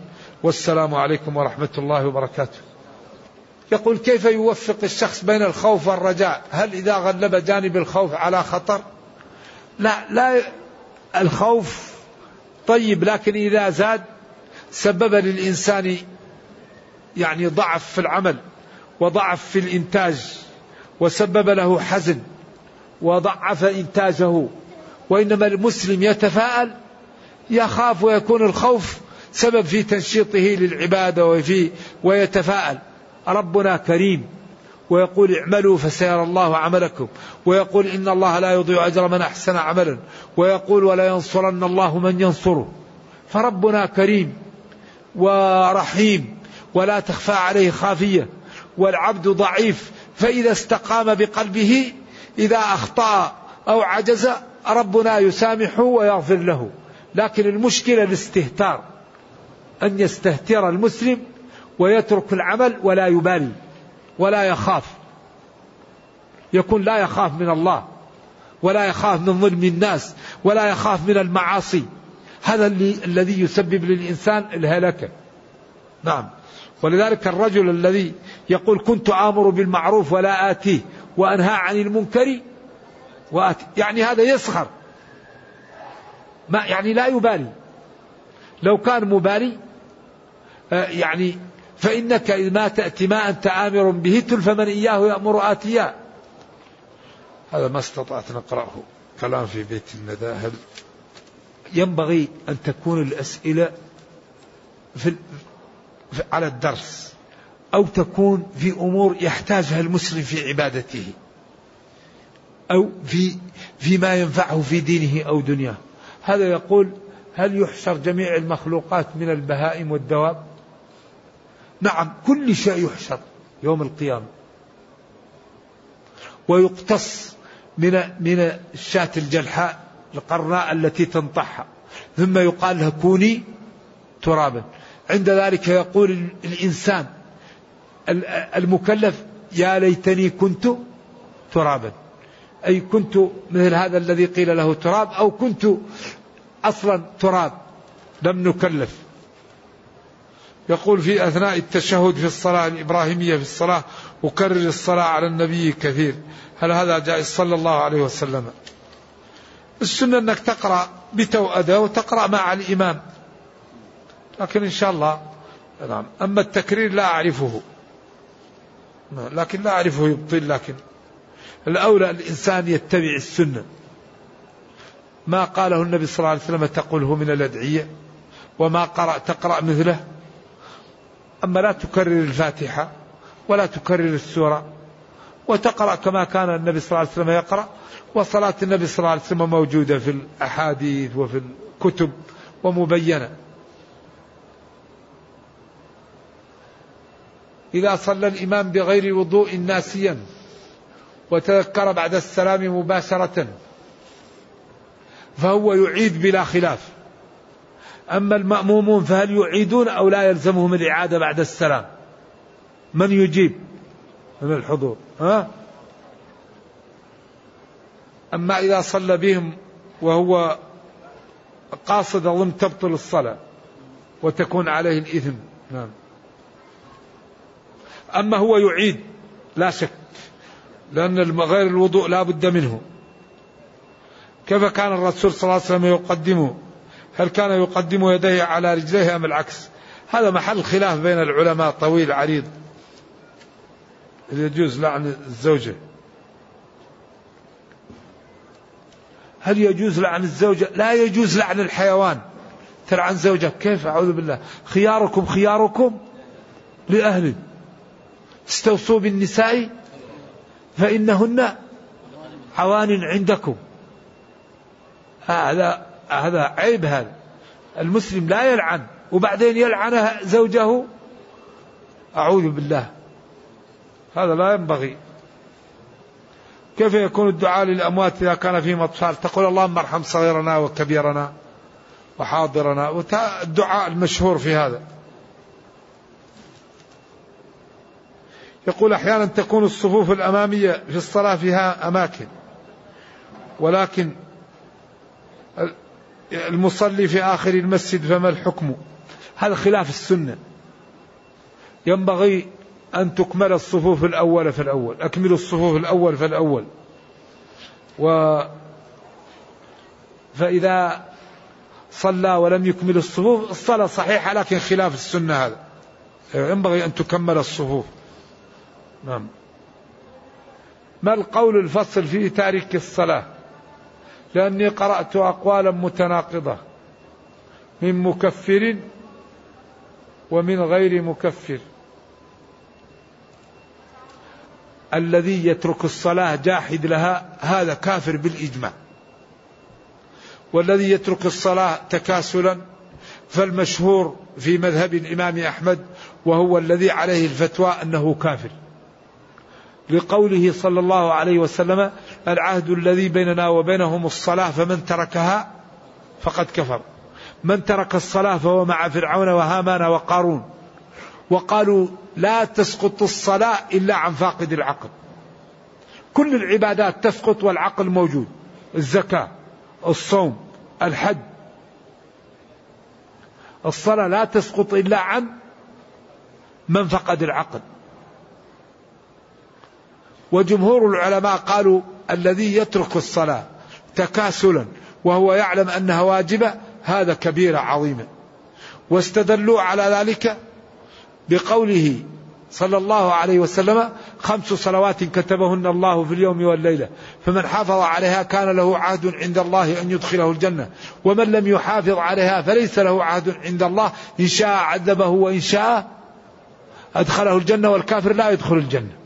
والسلام عليكم ورحمة الله وبركاته. يقول كيف يوفق الشخص بين الخوف والرجاء؟ هل إذا غلب جانب الخوف على خطر؟ لا لا الخوف طيب لكن إذا زاد سبب للإنسان يعني ضعف في العمل وضعف في الإنتاج وسبب له حزن وضعف إنتاجه وإنما المسلم يتفاءل يخاف ويكون الخوف سبب في تنشيطه للعبادة وفي ويتفاءل. ربنا كريم. ويقول اعملوا فسيرى الله عملكم. ويقول إن الله لا يضيع أجر من أحسن عملا. ويقول ولا ينصرن الله من ينصره. فربنا كريم ورحيم. ولا تخفى عليه خافية. والعبد ضعيف. فإذا استقام بقلبه إذا أخطأ أو عجز ربنا يسامحه ويغفر له. لكن المشكلة الاستهتار. أن يستهتر المسلم ويترك العمل ولا يبالي ولا يخاف. يكون لا يخاف من الله ولا يخاف من ظلم الناس ولا يخاف من المعاصي. هذا اللي الذي يسبب للإنسان الهلكة نعم. ولذلك الرجل الذي يقول كنت آمر بالمعروف ولا آتيه وأنهى عن المنكر وآتي يعني هذا يسخر. ما يعني لا يبالي. لو كان مبالي آه، يعني فإنك إذ ما تأتي ما أنت آمر به تلف من إياه يأمر آتيا. هذا ما استطعت نقرأه. كلام في بيت الندى هل ينبغي أن تكون الأسئلة في على الدرس أو تكون في أمور يحتاجها المسلم في عبادته أو في فيما ينفعه في دينه أو دنياه. هذا يقول هل يحشر جميع المخلوقات من البهائم والدواب؟ نعم كل شيء يحشر يوم القيامة. ويقتص من من الشاة الجلحاء القرناء التي تنطحها. ثم يقال لها كوني ترابا. عند ذلك يقول الإنسان المكلف يا ليتني كنت ترابا. أي كنت مثل هذا الذي قيل له تراب أو كنت أصلا تراب. لم نكلف. يقول في أثناء التشهد في الصلاة الإبراهيمية في الصلاة أكرر الصلاة على النبي كثير. هل هذا جائز؟ صلى الله عليه وسلم. السنة أنك تقرأ بتوأدة وتقرأ مع الإمام. لكن إن شاء الله نعم. أما التكرير لا أعرفه. لكن لا أعرفه يبطل لكن الأولى الإنسان يتبع السنة. ما قاله النبي صلى الله عليه وسلم تقوله من الأدعية وما قرأ تقرأ مثله أما لا تكرر الفاتحة ولا تكرر السورة وتقرأ كما كان النبي صلى الله عليه وسلم يقرأ وصلاة النبي صلى الله عليه وسلم موجودة في الأحاديث وفي الكتب ومبينة. إذا صلى الإمام بغير وضوء ناسيا وتذكر بعد السلام مباشرة فهو يعيد بلا خلاف. أما المأمومون فهل يعيدون أو لا يلزمهم الإعادة بعد السلام؟ من يجيب؟ من الحضور ها؟ أما إذا صلى بهم وهو قاصد أظن تبطل الصلاة وتكون عليه الإثم نعم. أما هو يعيد لا شك لأن غير الوضوء لا بد منه. كيف كان الرسول صلى الله عليه وسلم يقدمه؟ هل كان يقدم يديه على رجليه أم العكس؟ هذا محل خلاف بين العلماء طويل عريض. يجوز لعن الزوجة؟ هل يجوز لعن الزوجة؟ لا يجوز لعن الحيوان. تلعن زوجك كيف؟ أعوذ بالله. خياركم خياركم لأهله استوصوا بالنساء فإنهن عوان عندكم. هذا هذا عيب هذا. المسلم لا يلعن وبعدين يلعن زوجه. أعوذ بالله. هذا لا ينبغي. كيف يكون الدعاء للأموات إذا كان فيهم أطفال؟ تقول اللهم ارحم صغيرنا وكبيرنا وحاضرنا. الدعاء المشهور في هذا. يقول أحيانا تكون الصفوف الأمامية في الصلاة فيها أماكن ولكن المصلي في آخر المسجد فما الحكم؟ هذا خلاف السنة. ينبغي أن تكمل الصفوف الأول فالأول أكملوا الصفوف الأول فالأول. و فإذا صلى ولم يكمل الصفوف الصلاة صحيحة لكن خلاف السنة هذا. ينبغي أن تكمل الصفوف. نعم. ما القول الفصل في تارك الصلاة؟ لأني قرأت أقوالا متناقضة من مكفر ومن غير مكفر. الذي يترك الصلاة جاحد لها هذا كافر بالإجماع. والذي يترك الصلاة تكاسلا فالمشهور في مذهب الإمام أحمد وهو الذي عليه الفتوى أنه كافر. لقوله صلى الله عليه وسلم العهد الذي بيننا وبينهم الصلاة فمن تركها فقد كفر. من ترك الصلاة فهو مع فرعون وهامان وقارون. وقالوا لا تسقط الصلاة إلا عن فاقد العقل. كل العبادات تسقط والعقل موجود. الزكاة الصوم الحج. الصلاة لا تسقط إلا عن من فقد العقل. وجمهور العلماء قالوا الذي يترك الصلاة تكاسلا وهو يعلم أنها واجبة هذا كبيرة عظيمة واستدلوا على ذلك بقوله صلى الله عليه وسلم خمس صلوات كتبهن الله في اليوم والليلة فمن حافظ عليها كان له عهد عند الله أن يدخله الجنة ومن لم يحافظ عليها فليس له عهد عند الله إن شاء عذبه وإن شاء أدخله الجنة والكافر لا يدخل الجنة.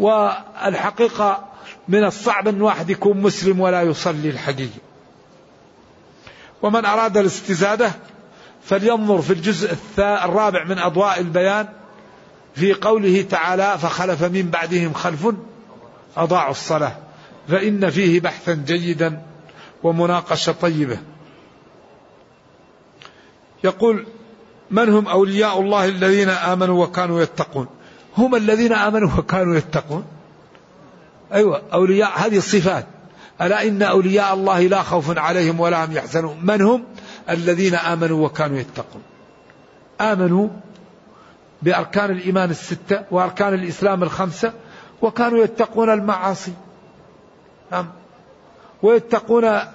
والحقيقة من الصعب أن واحد يكون مسلم ولا يصلي الحقيقة. ومن أراد الاستزادة فلينظر في الجزء الرابع من أضواء البيان في قوله تعالى فخلف من بعدهم خلف أضاعوا الصلاة فإن فيه بحثا جيدا ومناقشة طيبة. يقول من هم أولياء الله الذين آمنوا وكانوا يتقون؟ هم الذين آمنوا وكانوا يتقون. أيوة أولياء هذه الصفات. ألا إن أولياء الله لا خوف عليهم ولا هم يحزنون. من هم؟ الذين آمنوا وكانوا يتقون. آمنوا بأركان الإيمان الستة وأركان الإسلام الخمسة وكانوا يتقون المعاصي. نعم. ويتقون آه،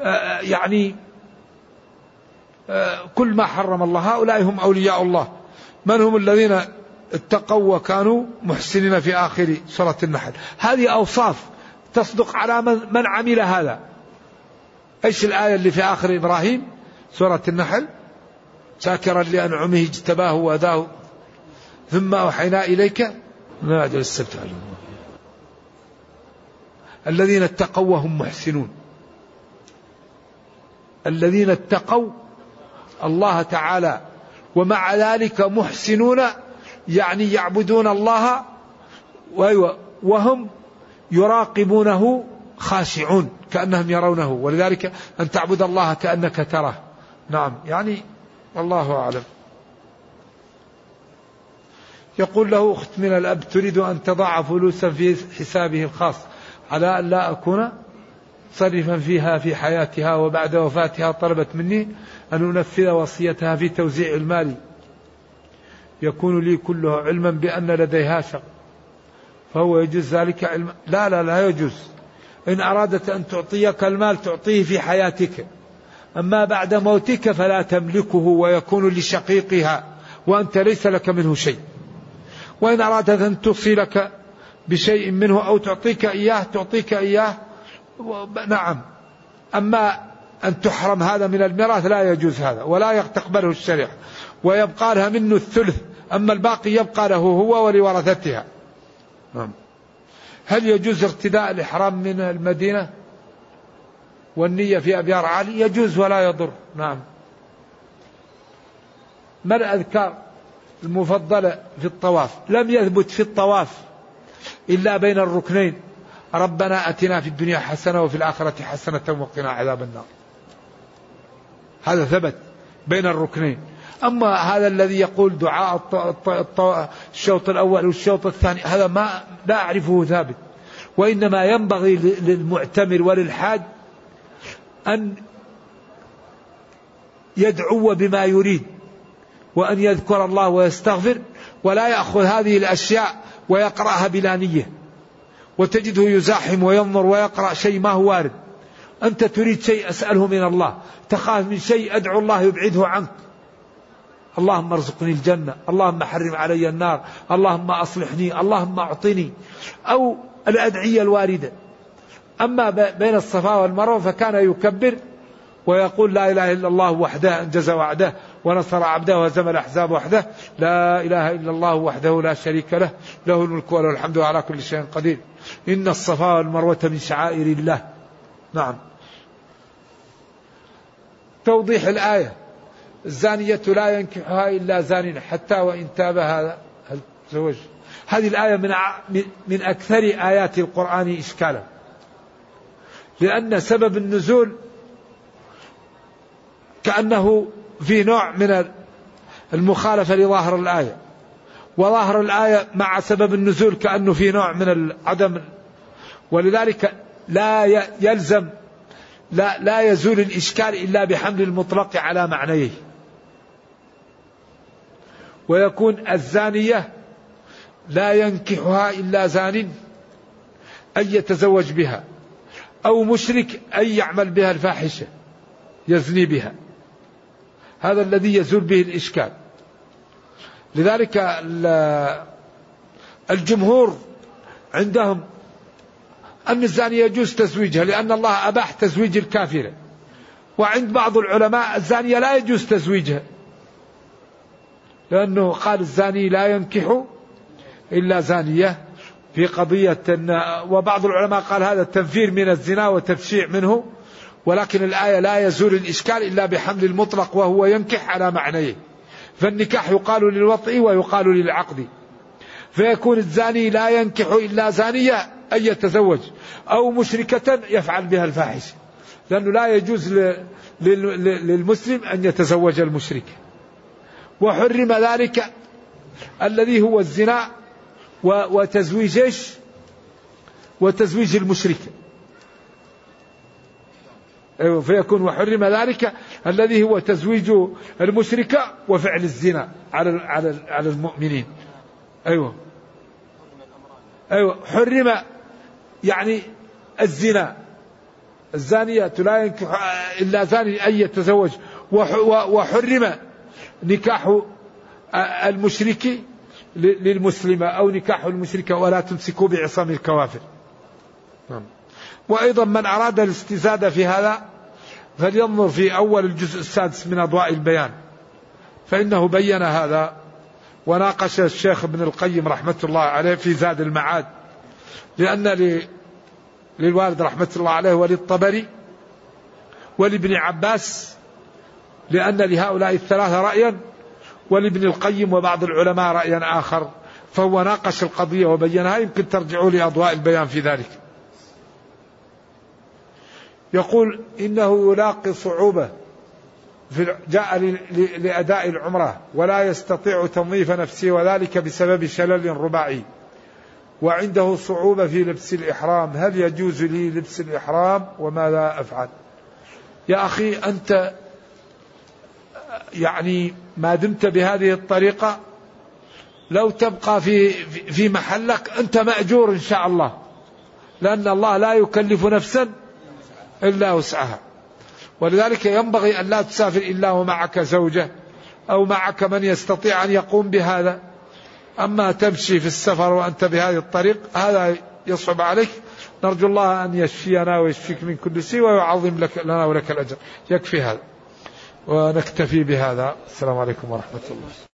آه، يعني آه، كل ما حرم الله. هؤلاء هم أولياء الله. من هم الذين اتقوا وكانوا محسنين في آخر سورة النحل. هذه أوصاف تصدق على من عمل هذا. إيش الآية اللي في آخر إبراهيم سورة النحل؟ شاكرا لأنعمه اجتباه وأداه ثم أوحينا إليك ما أجل السبت. الذين اتقوا وهم محسنون. الذين اتقوا الله تعالى. ومع ذلك محسنون يعني يعبدون الله وهم يراقبونه خاشعون كأنهم يرونه ولذلك أن تعبد الله كأنك تراه. نعم يعني الله أعلم. يقول له أخت من الأب تريد أن تضع فلوسا في حسابه الخاص على أن لا أكون صرفا فيها في حياتها وبعد وفاتها طلبت مني أن أنفذ وصيتها في توزيع المال. يكون لي كله علما بأن لديها شق. فهو يجوز ذلك علما لا لا لا يجوز. إن أرادت أن تعطيك المال تعطيه في حياتك. أما بعد موتك فلا تملكه ويكون لشقيقها وأنت ليس لك منه شيء. وإن أرادت أن توصلك بشيء منه أو تعطيك إياه تعطيك إياه نعم. أما أن تحرم هذا من الميراث لا يجوز هذا ولا تقبله الشريعة. ويبقى لها منه الثلث. أما الباقي يبقى له هو ولورثتها. نعم. هل يجوز ارتداء الإحرام من المدينة؟ والنية في أبيار عالي؟ يجوز ولا يضر. نعم. ما الأذكار المفضلة في الطواف؟ لم يثبت في الطواف إلا بين الركنين. ربنا أتنا في الدنيا حسنة وفي الآخرة حسنة وقنا عذاب النار. هذا ثبت بين الركنين. أما هذا الذي يقول دعاء الشوط الأول والشوط الثاني هذا ما لا أعرفه ثابت. وإنما ينبغي للمعتمر وللحاج أن يدعو بما يريد وأن يذكر الله ويستغفر ولا يأخذ هذه الأشياء ويقرأها بلا نية. وتجده يزاحم وينظر ويقرأ شيء ما هو وارد. أنت تريد شيء أسأله من الله. تخاف من شيء أدعو الله يبعده عنك. اللهم ارزقني الجنة اللهم حرم علي النار اللهم أصلحني اللهم أعطني أو الأدعية الواردة. أما بين الصفا والمروة فكان يكبر ويقول لا إله إلا الله وحده أنجز وعده ونصر عبده وهزم الأحزاب وحده. لا إله إلا الله وحده لا شريك له له الملك وله الحمد على كل شيء قدير. إن الصفا والمروة من شعائر الله. نعم. توضيح الآية. الزانية لا ينكحها إلا زان حتى وإن تاب هذا الزوج هذه الآية من من أكثر آيات القرآن إشكالا. لأن سبب النزول كأنه في نوع من المخالفة لظاهر الآية. وظاهر الآية مع سبب النزول كأنه في نوع من عدم ولذلك لا يلزم لا لا يزول الإشكال إلا بحمل المطلق على معنيه. ويكون الزانية لا ينكحها إلا زان أن يتزوج بها أو مشرك أن يعمل بها الفاحشة يزني بها. هذا الذي يزول به الإشكال. لذلك الجمهور عندهم أن الزانية يجوز تزويجها لأن الله أباح تزويج الكافرة. وعند بعض العلماء الزانية لا يجوز تزويجها. لأنه قال الزاني لا ينكح إلا زانية في قضية وبعض العلماء قال هذا تنفير من الزنا وتبشيع منه ولكن الآية لا يزول الإشكال إلا بحمل المطلق وهو ينكح على معنيه. فالنكاح يقال للوطء ويقال للعقد. فيكون الزاني لا ينكح إلا زانية أن يتزوج أو مشركة يفعل بها الفاحشة لأنه لا يجوز للمسلم أن يتزوج المشرك. وحرم ذلك الذي هو الزنا وتزويج إيش؟ وتزويج المشرك. أيوة فيكون وحرم ذلك الذي هو تزويج المشركة وفعل الزنا على على على المؤمنين. أيوة. أيوة حرم يعني الزنا. الزانية لا ينكح إلا زاني أن يتزوج. وحرم نكاح المشرك للمسلمة أو نكاح المشركة ولا تمسكوا بعصام الكوافر نعم. وأيضا من أراد الاستزادة في هذا فلينظر في أول الجزء السادس من أضواء البيان فإنه بين هذا وناقش الشيخ ابن القيم رحمة الله عليه في زاد المعاد لأن للوالد رحمة الله عليه وللطبري ولابن عباس لأن لهؤلاء الثلاثة رأيا ولابن القيم وبعض العلماء رأيا آخر. فهو ناقش القضية وبينها يمكن ترجعوا لأضواء البيان في ذلك. يقول إنه يلاقي صعوبة في جاء لأداء العمرة ولا يستطيع تنظيف نفسه وذلك بسبب شلل رباعي. وعنده صعوبة في لبس الإحرام. هل يجوز لي لبس الإحرام؟ وماذا أفعل؟ يا أخي أنت يعني ما دمت بهذه الطريقة لو تبقى في في محلك أنت مأجور إن شاء الله لأن الله لا يكلف نفسا إلا وسعها. ولذلك ينبغي أن لا تسافر إلا ومعك زوجة أو معك من يستطيع أن يقوم بهذا. أما تمشي في السفر وأنت بهذه الطريق هذا يصعب عليك. نرجو الله أن يشفينا ويشفيك من كل شيء ويعظم لك لنا ولك الأجر. يكفي هذا. ونكتفي بهذا. السلام عليكم ورحمة الله.